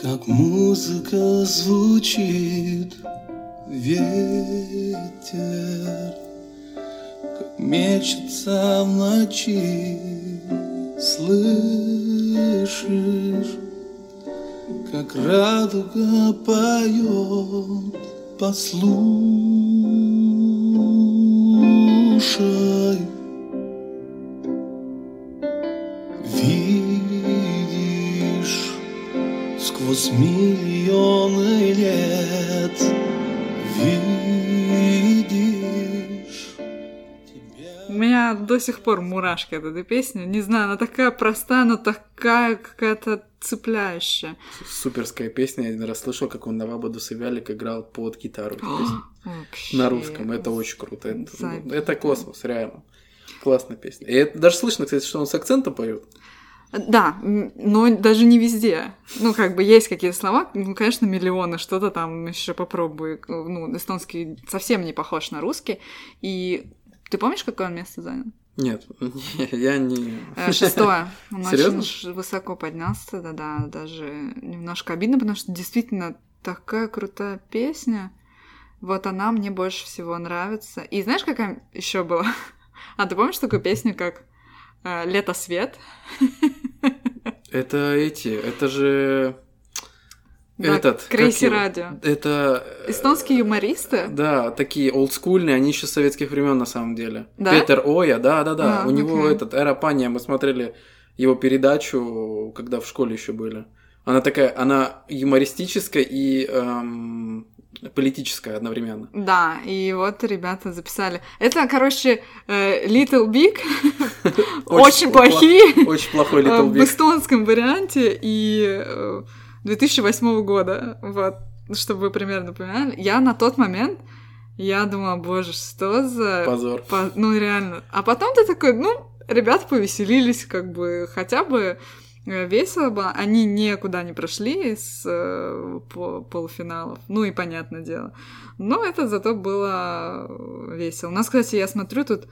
как музыка звучит, ветер, как мечется в ночи, слышишь, как радуга поет, послушай. Сквозь миллионы лет Видишь У меня до сих пор мурашки от этой песни. Не знаю, она такая простая, но такая какая-то цепляющая. Суперская песня. Я один раз слышал, как он на Вабаду Савялик играл под гитару. На русском. Это очень круто. Это, это космос, реально. классная песня. И это даже слышно, кстати, что он с акцентом поет. Да, но даже не везде. Ну, как бы есть какие-то слова, ну, конечно, миллионы, что-то там еще попробуй. Ну, эстонский совсем не похож на русский. И ты помнишь, какое он место занял? Нет, (laughs) я не... Э, Шестое. Он Серьезно? очень высоко поднялся, да-да, даже немножко обидно, потому что действительно такая крутая песня. Вот она мне больше всего нравится. И знаешь, какая еще была? (laughs) А ты помнишь такую песню, как э, «Лето свет»? Это эти, это же... Да, Этот, Крейси? Радио. Это... э, Эстонские юмористы? Да, такие олдскульные, они еще с советских времен на самом деле. Да? Петер Оя, да, да, да. А, У него окей. этот Эра Пания, мы смотрели его передачу, когда в школе еще были. Она такая, она юмористическая и эм, политическая одновременно. Да, и вот ребята записали. Это, короче, э, Little Big, (laughs) очень плохие. Очень плохой э, Little в Big. эстонском варианте и э, 2008 года, вот, чтобы вы примерно понимали. Я на тот момент, я думала, боже, что за... Позор. по- Ну, реально. А потом ты такой, ну, ребята повеселились, как бы, хотя бы э, весело было. Они никуда не прошли с э, по- полуфиналов. Ну, и понятное дело. Но это зато было весело. У нас, кстати, я смотрю, тут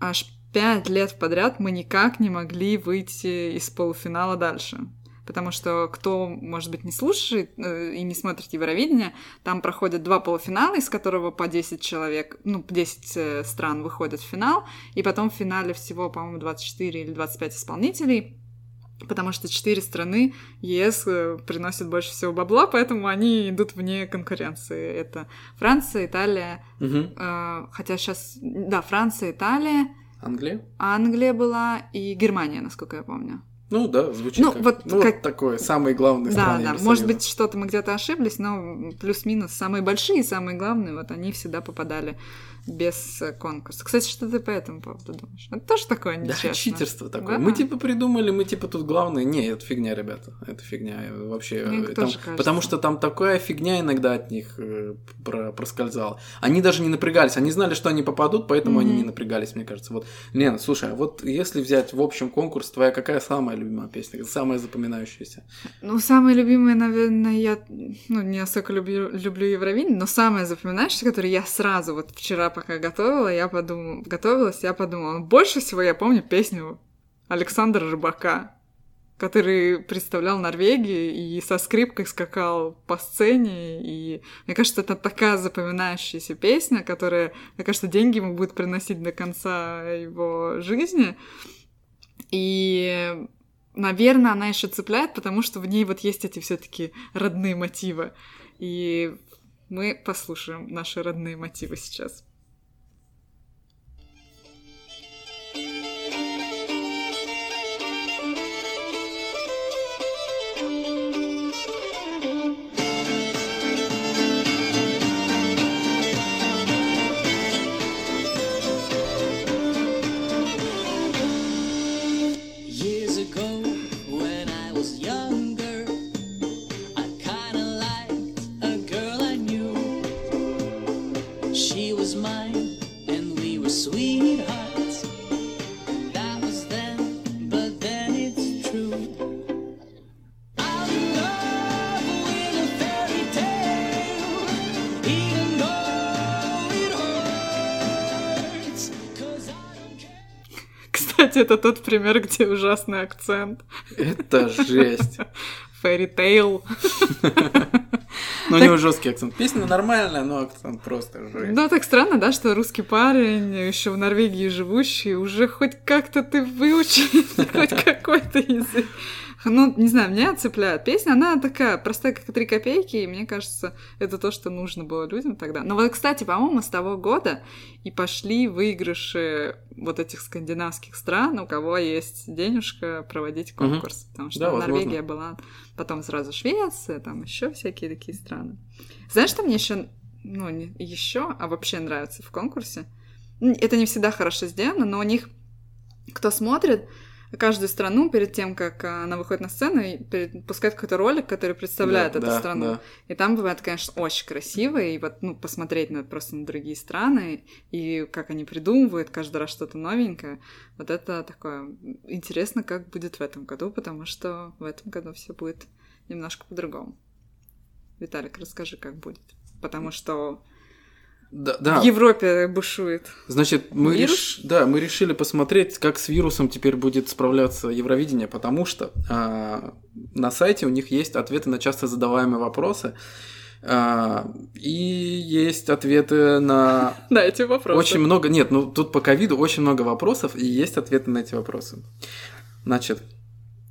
аж пять лет подряд мы никак не могли выйти из полуфинала дальше. Потому что кто, может быть, не слушает э, и не смотрит Евровидение, там проходят два полуфинала, из которого по 10 человек, ну, по 10 э, стран выходят в финал, и потом в финале всего, по-моему, 24 или 25 исполнителей, потому что четыре страны ЕС э, приносят больше всего бабла, поэтому они идут вне конкуренции. Это Франция, Италия, Мгм. э, хотя сейчас, да, Франция, Италия, Англия? Англия была и Германия, насколько я помню. Ну да, звучит Ну, как... вот ну, как- такое, самые главные Да, страны да, Евросоюза. может быть, что-то мы где-то ошиблись, но плюс-минус самые большие, самые главные, вот они всегда попадали без конкурса. Кстати, что ты по этому поводу думаешь? Это тоже такое Да, нечестно. читерство такое. Да. Мы типа придумали, мы типа тут главные. Не, это фигня, ребята. Это фигня. Вообще. Мне э, тоже там- кажется. потому что там такая фигня иногда от них э, про- проскользала. Они даже не напрягались. Они знали, что они попадут, поэтому они Мгм. не напрягались, мне кажется. Вот, Лена, слушай, а вот если взять в общем конкурс, твоя какая самая любимая песня? Самая запоминающаяся? Ну, самые любимые, наверное, я ну, не особо люблю, люблю Евровидение, но самое запоминающееся, которое я сразу, вот вчера, пока готовила, я подумала, готовилась, я подумала, «Ну, больше всего я помню песню Александра Рыбака, который представлял Норвегию и со скрипкой скакал по сцене, и мне кажется, это такая запоминающаяся песня, которая, мне кажется, деньги ему будет приносить до конца его жизни, и наверное, она еще цепляет, потому что в ней вот есть эти все-таки родные мотивы. И мы послушаем наши родные мотивы сейчас. Кстати, это тот пример, где ужасный акцент. Это жесть. Fairy Tale. Ну, у него жесткий акцент. Песня нормальная, но акцент просто жесть. Ну, так странно, да, что русский парень, еще в Норвегии живущий, уже хоть как-то ты выучил (laughs) хоть какой-то язык. Ну, не знаю, меня цепляет. Песня, она такая простая, как три копейки, и мне кажется, это то, что нужно было людям тогда. Но вот, кстати, по-моему, с того года и пошли выигрыши вот этих скандинавских стран, у кого есть денежка проводить конкурс. Потому что Да, возможно. Норвегия была, потом сразу Швеция, там еще всякие такие страны. Знаешь, что мне еще, ну, не еще, а вообще нравится в конкурсе? Это не всегда хорошо сделано, но у них, кто смотрит, каждую страну перед тем, как а, она выходит на сцену, перед- пускает какой-то ролик, который представляет Да, эту да, страну. да. И там бывает, конечно, очень красиво, и вот, ну, посмотреть на, просто на другие страны, и как они придумывают каждый раз что-то новенькое, вот это такое интересно, как будет в этом году, потому что в этом году все будет немножко по-другому. Виталик, расскажи, как будет. Потому что Да, да. в Европе бушует. Значит, мы, Вирус? реш- да, мы решили посмотреть, как с вирусом теперь будет справляться Евровидение, потому что а, на сайте у них есть ответы на часто задаваемые вопросы, а, и есть ответы на (laughs) Да, эти вопросы. очень много... Нет, ну тут по ковиду очень много вопросов, и есть ответы на эти вопросы. Значит,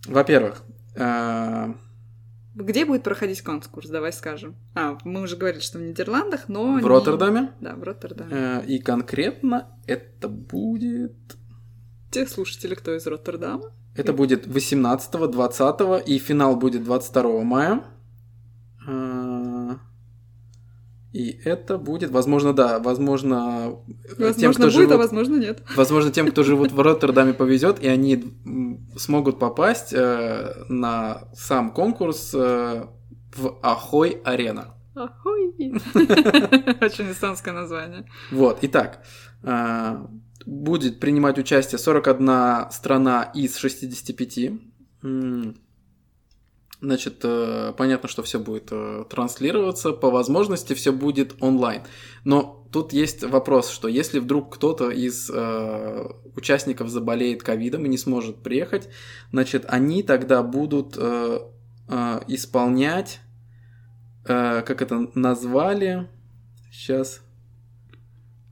во-первых, а, Где будет проходить конкурс, давай скажем. А, мы уже говорили, что в Нидерландах, но... в не- Роттердаме, Да, в Роттердаме. э, и конкретно это будет... Те слушатели, кто из Роттердама. Это будет 18, 20 и финал будет 22 мая. А, И это будет, возможно, да, возможно, э, Возможно, тем, кто будет, живут, а возможно, нет. возможно, тем, кто живут в (laughs) Роттердаме, повезет, и они смогут попасть э, на сам конкурс э, в Ахой Арена. Ахой! (laughs) Очень эстонское название. Вот, итак, а, будет принимать участие 41 страна из 65. Значит, э, понятно, что все будет э, транслироваться, по возможности все будет онлайн. Но тут есть вопрос, что если вдруг кто-то из э, участников заболеет ковидом и не сможет приехать, значит, они тогда будут э, э, исполнять, э, как это назвали, сейчас,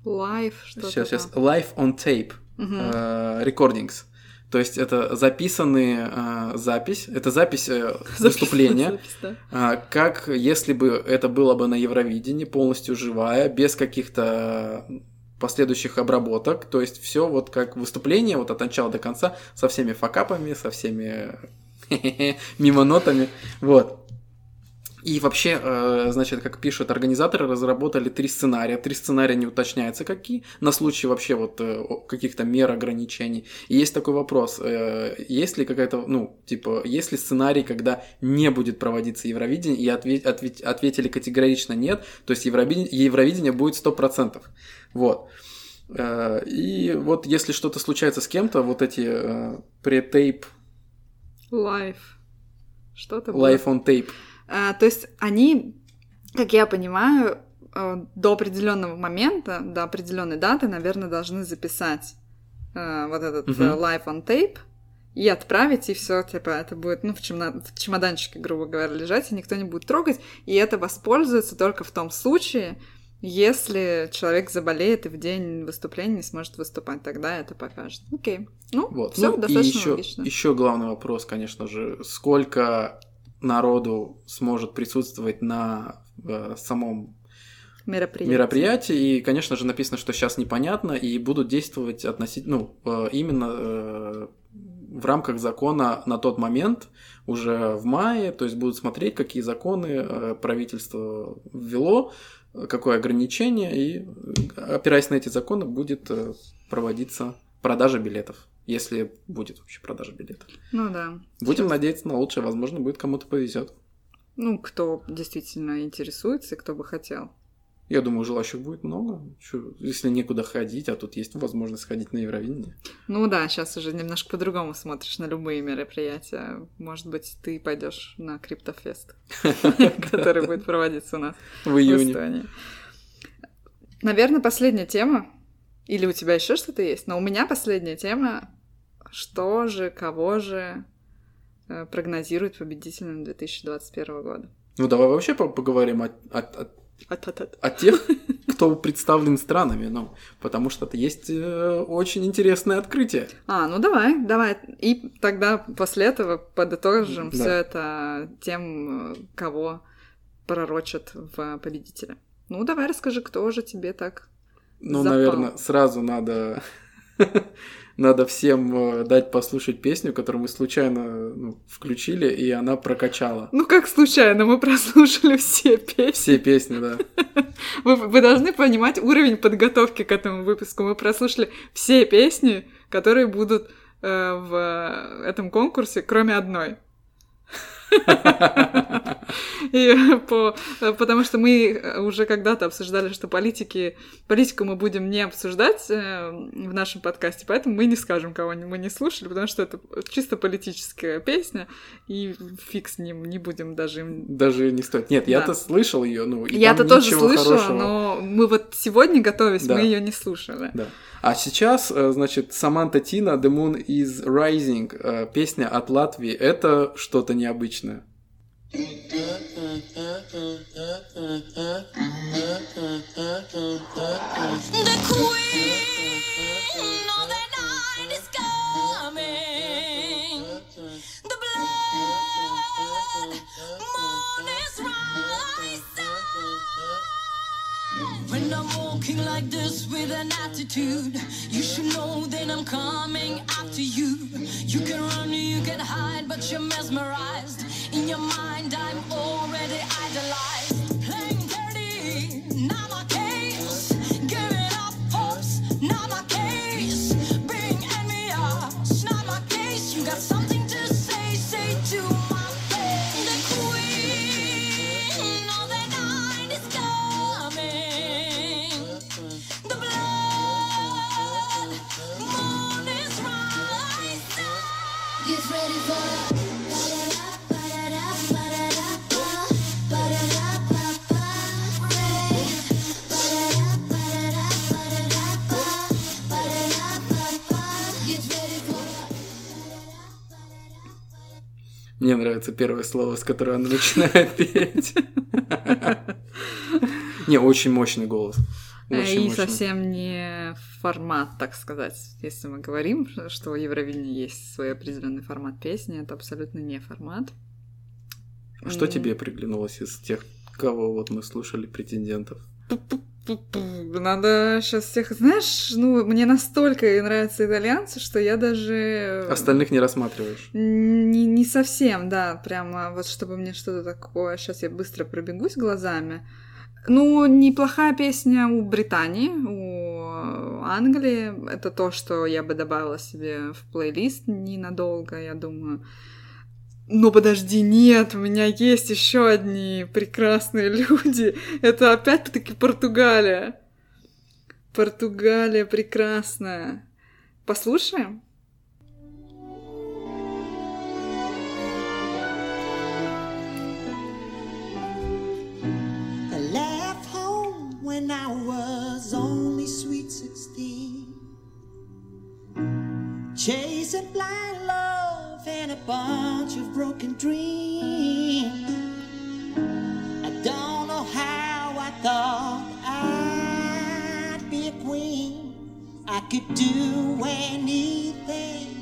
Лайв, что-то Сейчас, сейчас. Live on tape Мгм. э, recordings. То есть это записанные э, запись, это запись э, (laughs) выступления, Запись, да. а, как если бы это было бы на Евровидении, полностью живая, без каких-то последующих обработок. То есть все вот как выступление, вот от начала до конца, со всеми факапами, со всеми (laughs) мимонотами. Вот. И вообще, э, значит, как пишут организаторы, разработали три сценария. Три сценария не уточняется какие, на случай вообще вот э, каких-то мер ограничений. И есть такой вопрос, э, есть ли какая-то, ну, типа, есть ли сценарий, когда не будет проводиться Евровидение, и отве- отве- ответили категорично нет, то есть Евровидение, Евровидение будет 100%. Вот. И вот если что-то случается с кем-то, вот эти претейп, Лайв. Что-то life on tape, то есть они, как я понимаю, э, до определенного момента, до определенной даты, наверное, должны записать э, вот этот э, live on tape и отправить, и все, типа, это будет, ну, в, чемна- в чемоданчике, грубо говоря, лежать, и никто не будет трогать, и это воспользуется только в том случае, если человек заболеет и в день выступления не сможет выступать, тогда это покажет. Окей. Ну, Вот. все ну, и достаточно еще, логично. еще главный вопрос, конечно же, сколько народу сможет присутствовать на э, самом Мероприятие. мероприятии. И, конечно же, написано, что сейчас непонятно, и будут действовать относительно, ну, э, именно э, в рамках закона на тот момент, уже в мае, то есть будут смотреть, какие законы э, правительство ввело, какое ограничение, и э, опираясь на эти законы будет э, проводиться продажа билетов, если будет вообще продажа билетов. Ну да. Будем Сейчас. надеяться на лучшее, возможно, будет кому-то повезет. Ну, кто действительно интересуется и кто бы хотел. Я думаю, желающих будет много. Чё, если некуда ходить, а тут есть возможность ходить на Евровидение. Ну да, сейчас уже немножко по-другому смотришь на любые мероприятия. Может быть, ты пойдешь на Криптофест, (laughs) который будет проводиться у нас В июне. Наверное, последняя тема. Или у тебя еще что-то есть? Но у меня последняя тема. Что же, кого же э, прогнозирует победителем 2021 года? Ну, давай вообще по- поговорим о, о- о- От-от-от. о тех, кто представлен странами. Ну, потому что это есть э, очень интересное открытие. А, ну давай, давай. И тогда после этого подытожим Да. все это тем, кого пророчат в победителя. Ну, давай расскажи, кто же тебе так. Ну, Запал. наверное, сразу надо... Надо всем э, дать послушать песню, которую мы случайно ну, включили, и она прокачала. Ну, как случайно, мы прослушали все песни. Все песни, да. (laughs) Вы, вы должны понимать уровень подготовки к этому выпуску. Мы прослушали все песни, которые будут э, в этом конкурсе, кроме одной. И по, потому что мы уже когда-то обсуждали, что политики, политику мы будем не обсуждать э, в нашем подкасте, поэтому мы не скажем, кого мы не слушали, потому что это чисто политическая песня, и фиг с ним, не будем даже. Даже не стоит. Нет, я-то Да. слышал ее, ну, и Я-то тоже слышала, хорошего. но мы вот сегодня готовились, Да. мы ее не слушали. Да. А сейчас, э, значит, Саманта Тина «The Moon is Rising», э, песня от Латвии, это что-то необычное. The queen like this with an attitude, you should know that I'm coming after you. You can run, you can hide, but you're mesmerized. In your mind, I'm already idolized. Playing dirty, not my case. Giving up hopes, not my case. Мне нравится первое слово, с которого она начинает петь. Не, очень мощный голос. Э, Очень И мощный. совсем не формат, так сказать. Если мы говорим, что в Евровидении есть свой определенный формат песни, это абсолютно не формат. Что М. тебе приглянулось из тех, кого вот мы слушали, претендентов? Надо сейчас всех... Знаешь, ну, мне настолько нравятся итальянцы, что я даже... Остальных не рассматриваешь. Не, совсем, да, прямо вот чтобы мне что-то такое. Сейчас я быстро пробегусь глазами. Ну, неплохая песня у Британии, у Англии. Это то, что я бы добавила себе в плейлист ненадолго, я думаю. Но подожди, нет, у меня есть еще одни прекрасные (laughs) люди. Это опять-таки Португалия. Португалия прекрасная. Послушаем? When I was only sweet 16. Chasing blind love and a bunch of broken dreams. I don't know how I thought I'd be a queen. I could do anything,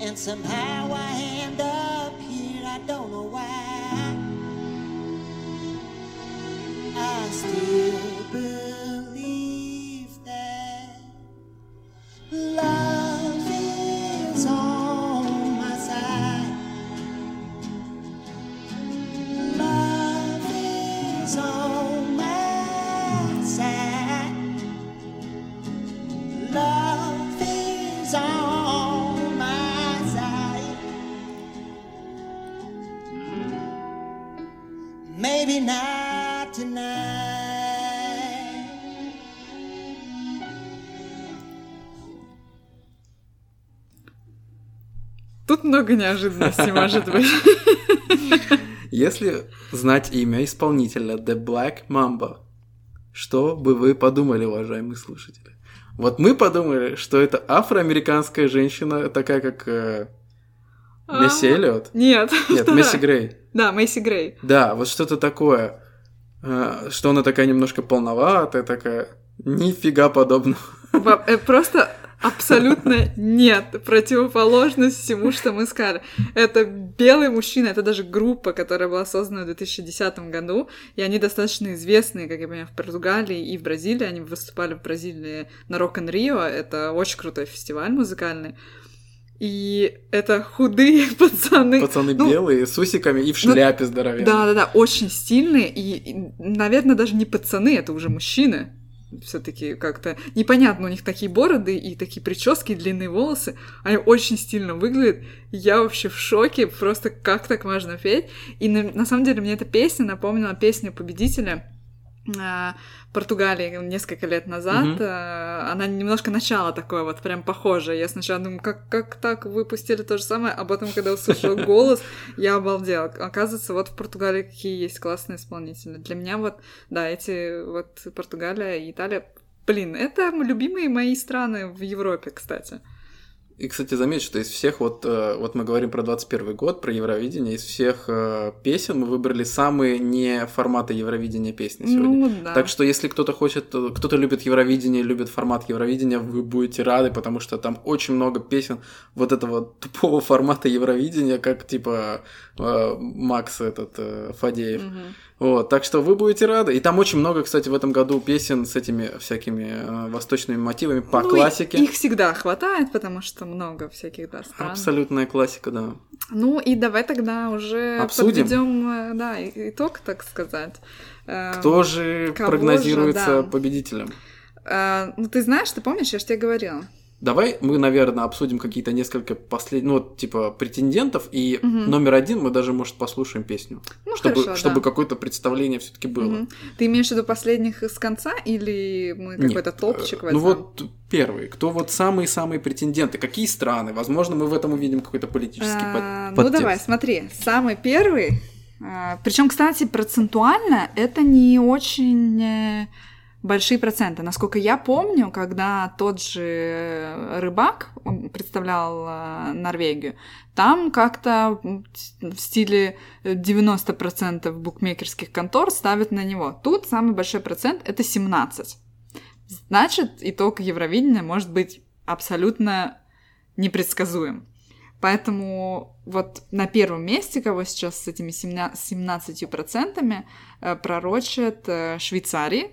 and somehow I end up here. I don't know why. I still believe that love is on my side. Love is on my side. Love is on my side. Maybe not tonight. Тут много неожиданностей, (laughs) может быть. Если знать имя исполнителя The Black Mamba, что бы вы подумали, уважаемые слушатели? Вот мы подумали, что это афроамериканская женщина, такая как э, Месси А, Эллиот. Нет. Нет. (laughs) Месси Грей. Да, Мэйси Грей. Да, вот что-то такое, что она такая немножко полноватая, такая, нифига подобного. Э, Просто абсолютно нет. Противоположность всему, что мы сказали. Это белый мужчина, это даже группа, которая была создана в 2010 году, и они достаточно известные, как я понимаю, в Португалии и в Бразилии. Они выступали в Бразилии на Рок н Рио. Это очень крутой фестиваль музыкальный. И это худые (laughs) пацаны. Пацаны Ну, белые, с усиками и в шляпе здоровенной. Да, да, да, очень стильные. И, и, наверное, даже не пацаны, это уже мужчины. все-таки как-то непонятно, у них такие бороды и такие прически, и длинные волосы, они очень стильно выглядят. Я вообще в шоке, просто как так можно петь. И на, на самом деле мне эта песня напомнила песню победителя Португалии несколько лет назад. А, Она немножко начало такое вот прям похожее. Я сначала думаю, как, как так выпустили то же самое, а потом, когда услышала (laughs) голос, я обалдела. Оказывается, вот в Португалии какие есть классные исполнители. Для меня вот, да, эти вот Португалия и Италия, блин, это любимые мои страны в Европе, кстати. И, кстати, заметь, что из всех, вот, э, вот мы говорим про 21 год, про Евровидение, из всех э, песен мы выбрали самые не форматы Евровидения песни сегодня. Ну, да. Так что если кто-то хочет, э, кто-то любит Евровидение, любит формат Евровидения, вы будете рады, потому что там очень много песен вот этого тупого (laughs) формата Евровидения, как типа Макс этот э, Фадеев. Мгм. Вот, так что вы будете рады. И там очень много, кстати, в этом году песен с этими всякими э, восточными мотивами по Ну, классике. Их всегда хватает, потому что много всяких, да, стран. Абсолютная классика, да. Ну и давай тогда уже Обсудим. подведем, да, итог, так сказать. Э, Кто же кого прогнозируется же, да. победителем? э, ну ты знаешь, ты помнишь, я же тебе говорила. Давай мы, наверное, обсудим какие-то несколько последних, ну, вот, типа, претендентов, и Мгм. номер один мы даже, может, послушаем песню. Ну чтобы хорошо, чтобы да. какое-то представление все-таки было. Мгм. Ты имеешь в виду последних с конца или мы какой-то топчик э, возьмем? Ну вот первый. Кто вот самые-самые претенденты? Какие страны? Возможно, мы в этом увидим какой-то политический А, под- Ну подтекст. давай, смотри, самый первый. Причем, кстати, процентуально это не очень э, большие проценты. Насколько я помню, когда тот же рыбак представлял э, Норвегию, там как-то в стиле э, 90% букмекерских контор ставят на него. Тут самый большой процент это 17. Значит, итог Евровидения может быть абсолютно непредсказуем. Поэтому вот на первом месте, кого сейчас с этими 17% э, пророчат э, Швейцарии,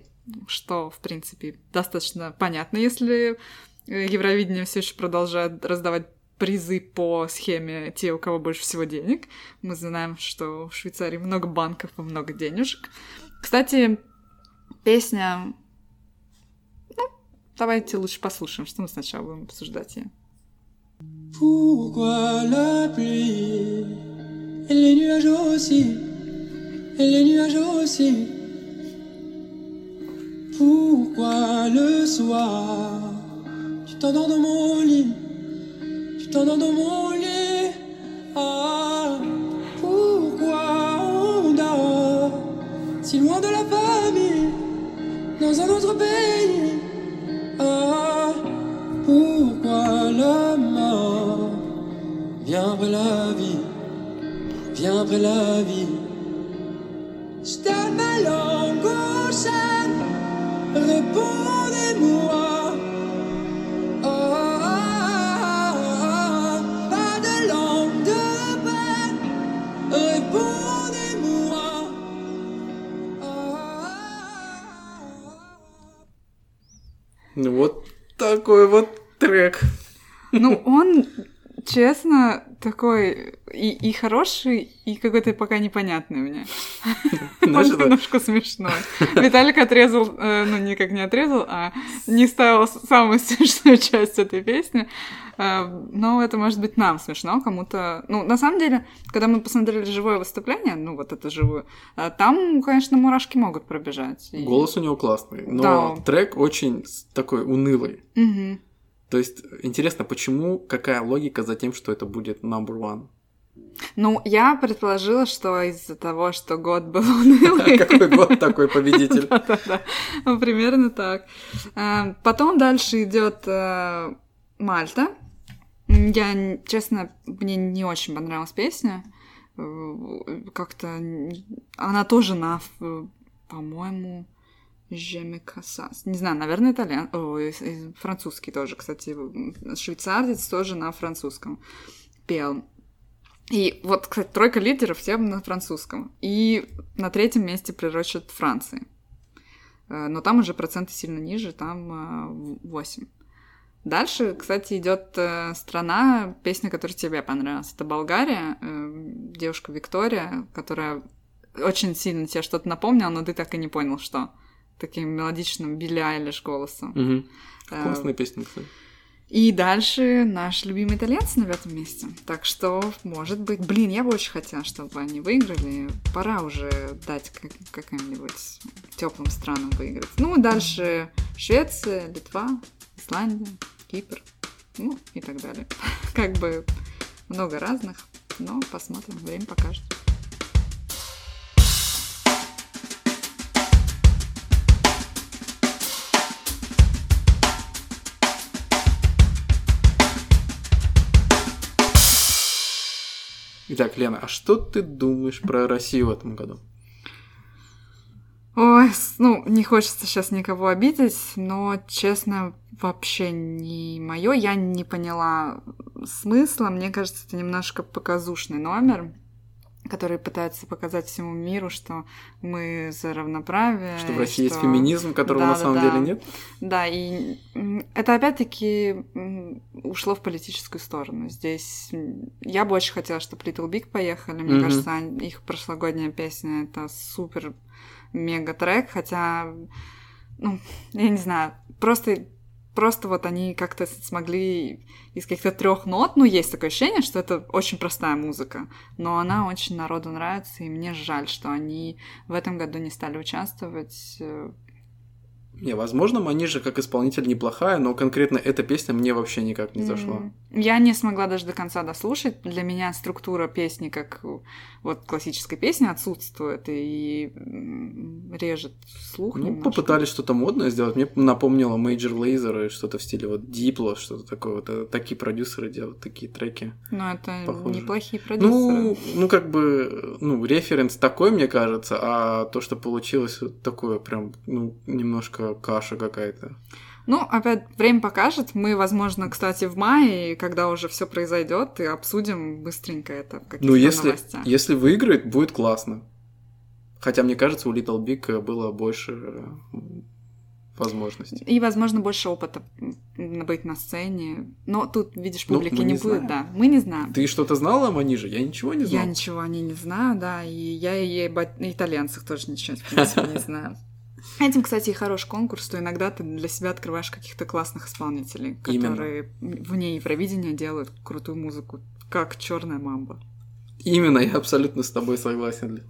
что, в принципе, достаточно понятно, если э, Евровидение все еще продолжает раздавать призы по схеме те, у кого больше всего денег. Мы знаем, что в Швейцарии много банков и много денежек. Кстати, песня... Ну, давайте лучше послушаем, что мы сначала будем обсуждать ее. Pourquoi la pluie les nuages aussi les nuages aussi Pourquoi le soir tu t'endors dans mon lit tu t'endors dans mon lit Ah pourquoi on dort si loin de la famille dans un autre pays? Ah pourquoi la mort vient après la vie, vient après la vie? Je ma langue au répondez-moi. Такой и, и хороший, и какой-то пока непонятный мне. (laughs) Он немножко смешной. Виталик отрезал, э, ну, никак не отрезал, а не ставил самую (laughs) смешную часть этой песни. Э, Но это может быть нам смешно, кому-то... Ну, на самом деле, когда мы посмотрели живое выступление, ну, вот это живое, э, там, конечно, мурашки могут пробежать. Голос у него классный, но трек очень такой унылый. То есть, интересно, почему, какая логика за тем, что это будет number one? Ну, я предположила, что из-за того, что год был унылый. (laughs) Какой год такой победитель? (laughs) Да-да-да. Ну, примерно так. А, Потом дальше идет э, Мальта. Я, честно, мне не очень понравилась песня. Э, Как-то она тоже на, по-моему, Жеме Касас. Не знаю, наверное, итальян... Ой, э, э, французский тоже, кстати. Швейцарец тоже на французском пел. И вот, кстати, тройка лидеров все на французском. И на третьем месте прирочат Франции. Э, Но там уже проценты сильно ниже, там э, 8. Дальше, кстати, идет э, страна, песня, которая тебе понравилась. Это Болгария, э, девушка Виктория, которая очень сильно тебе что-то напомнила, но ты так и не понял, что. Таким мелодичным Билли Айлиш голосом. Э, Классная песня, кстати. И дальше наш любимый итальянец на пятом месте. Так что, может быть, блин, я бы очень хотела, чтобы они выиграли. Пора уже дать как- каким-нибудь теплым странам выиграть. Ну, дальше Швеция, Литва, Исландия, Кипр, ну и так далее. (laughs) Как бы много разных, но посмотрим, время покажет. Итак, Лена, а что ты думаешь про Россию в этом году? Ой, ну, не хочется сейчас никого обидеть, но, честно, вообще не мое. Я не поняла смысла. Мне кажется, это немножко показушный номер, который пытается показать всему миру, что мы за равноправие. Что в России есть что- феминизм, которого на Да, да, самом да. деле нет? Да, и это опять-таки ушло в политическую сторону. Здесь я бы очень хотела, чтобы Little Big поехали. Мне Мгм. кажется, их прошлогодняя песня это супер мега трек, хотя, ну, я не знаю, просто просто вот они как-то смогли из каких-то трех нот, ну, есть такое ощущение, что это очень простая музыка, но она очень народу нравится, и мне жаль, что они в этом году не стали участвовать. Э, Не, возможно, Манижа как исполнитель неплохая, но конкретно эта песня мне вообще никак не зашла. Я не смогла даже до конца дослушать. Для меня структура песни, как э, вот классической песни, отсутствует и режет слух. Ну, немножко. попытались что-то модное сделать. Мне напомнило Major Lazer и что-то в стиле вот Diplo, что-то такое. Вот это такие продюсеры делают такие треки. Но это Похоже. неплохие продюсеры. Ну, ну, как бы, ну, референс такой, мне кажется, а то, что получилось, вот такое прям, ну, немножко каша какая-то. Ну, опять время покажет. Мы, возможно, кстати, в мае, когда уже все произойдет, и обсудим быстренько это в каких-то Ну, если, новостях. если выиграет, будет классно. Хотя, мне кажется, у Little Big было больше возможностей. И, возможно, больше опыта быть на сцене. Но тут, видишь, Ну, публики мы не не будет, знаем. да. Мы не знаем. Ты что-то знала о Маниже? Я ничего не знал. Я ничего о ней не знаю, да, и я и об итальянцах тоже ничего, в принципе, не знаю. Этим, кстати, и хороший конкурс, что иногда ты для себя открываешь каких-то классных исполнителей, Именно. которые вне Евровидения делают крутую музыку, как черная мамба. Именно, я абсолютно с тобой согласен.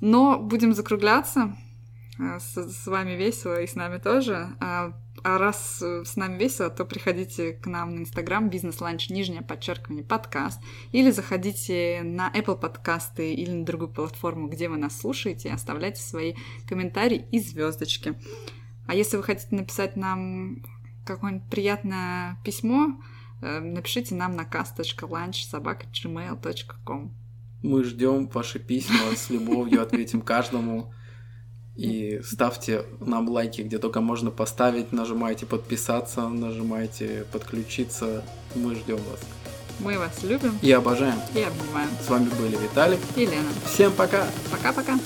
Но будем закругляться. Э, С, с вами весело и с нами тоже. А, раз э, с нами весело, то приходите к нам на Инстаграм бизнес-ланч, нижнее подчеркивание, подкаст. Или заходите на Apple подкасты или на другую платформу, где вы нас слушаете, и оставляйте свои комментарии и звездочки. А если вы хотите написать нам какое-нибудь приятное письмо, э, напишите нам на cast.lunch.gmail.com Мы ждем ваши письма с любовью, ответим каждому. И ставьте нам лайки, где только можно поставить, нажимайте подписаться, нажимайте подключиться. Мы ждем вас. Мы вас любим И обожаем. и обнимаем. С вами были Виталик. И Лена. Всем пока! Пока-пока.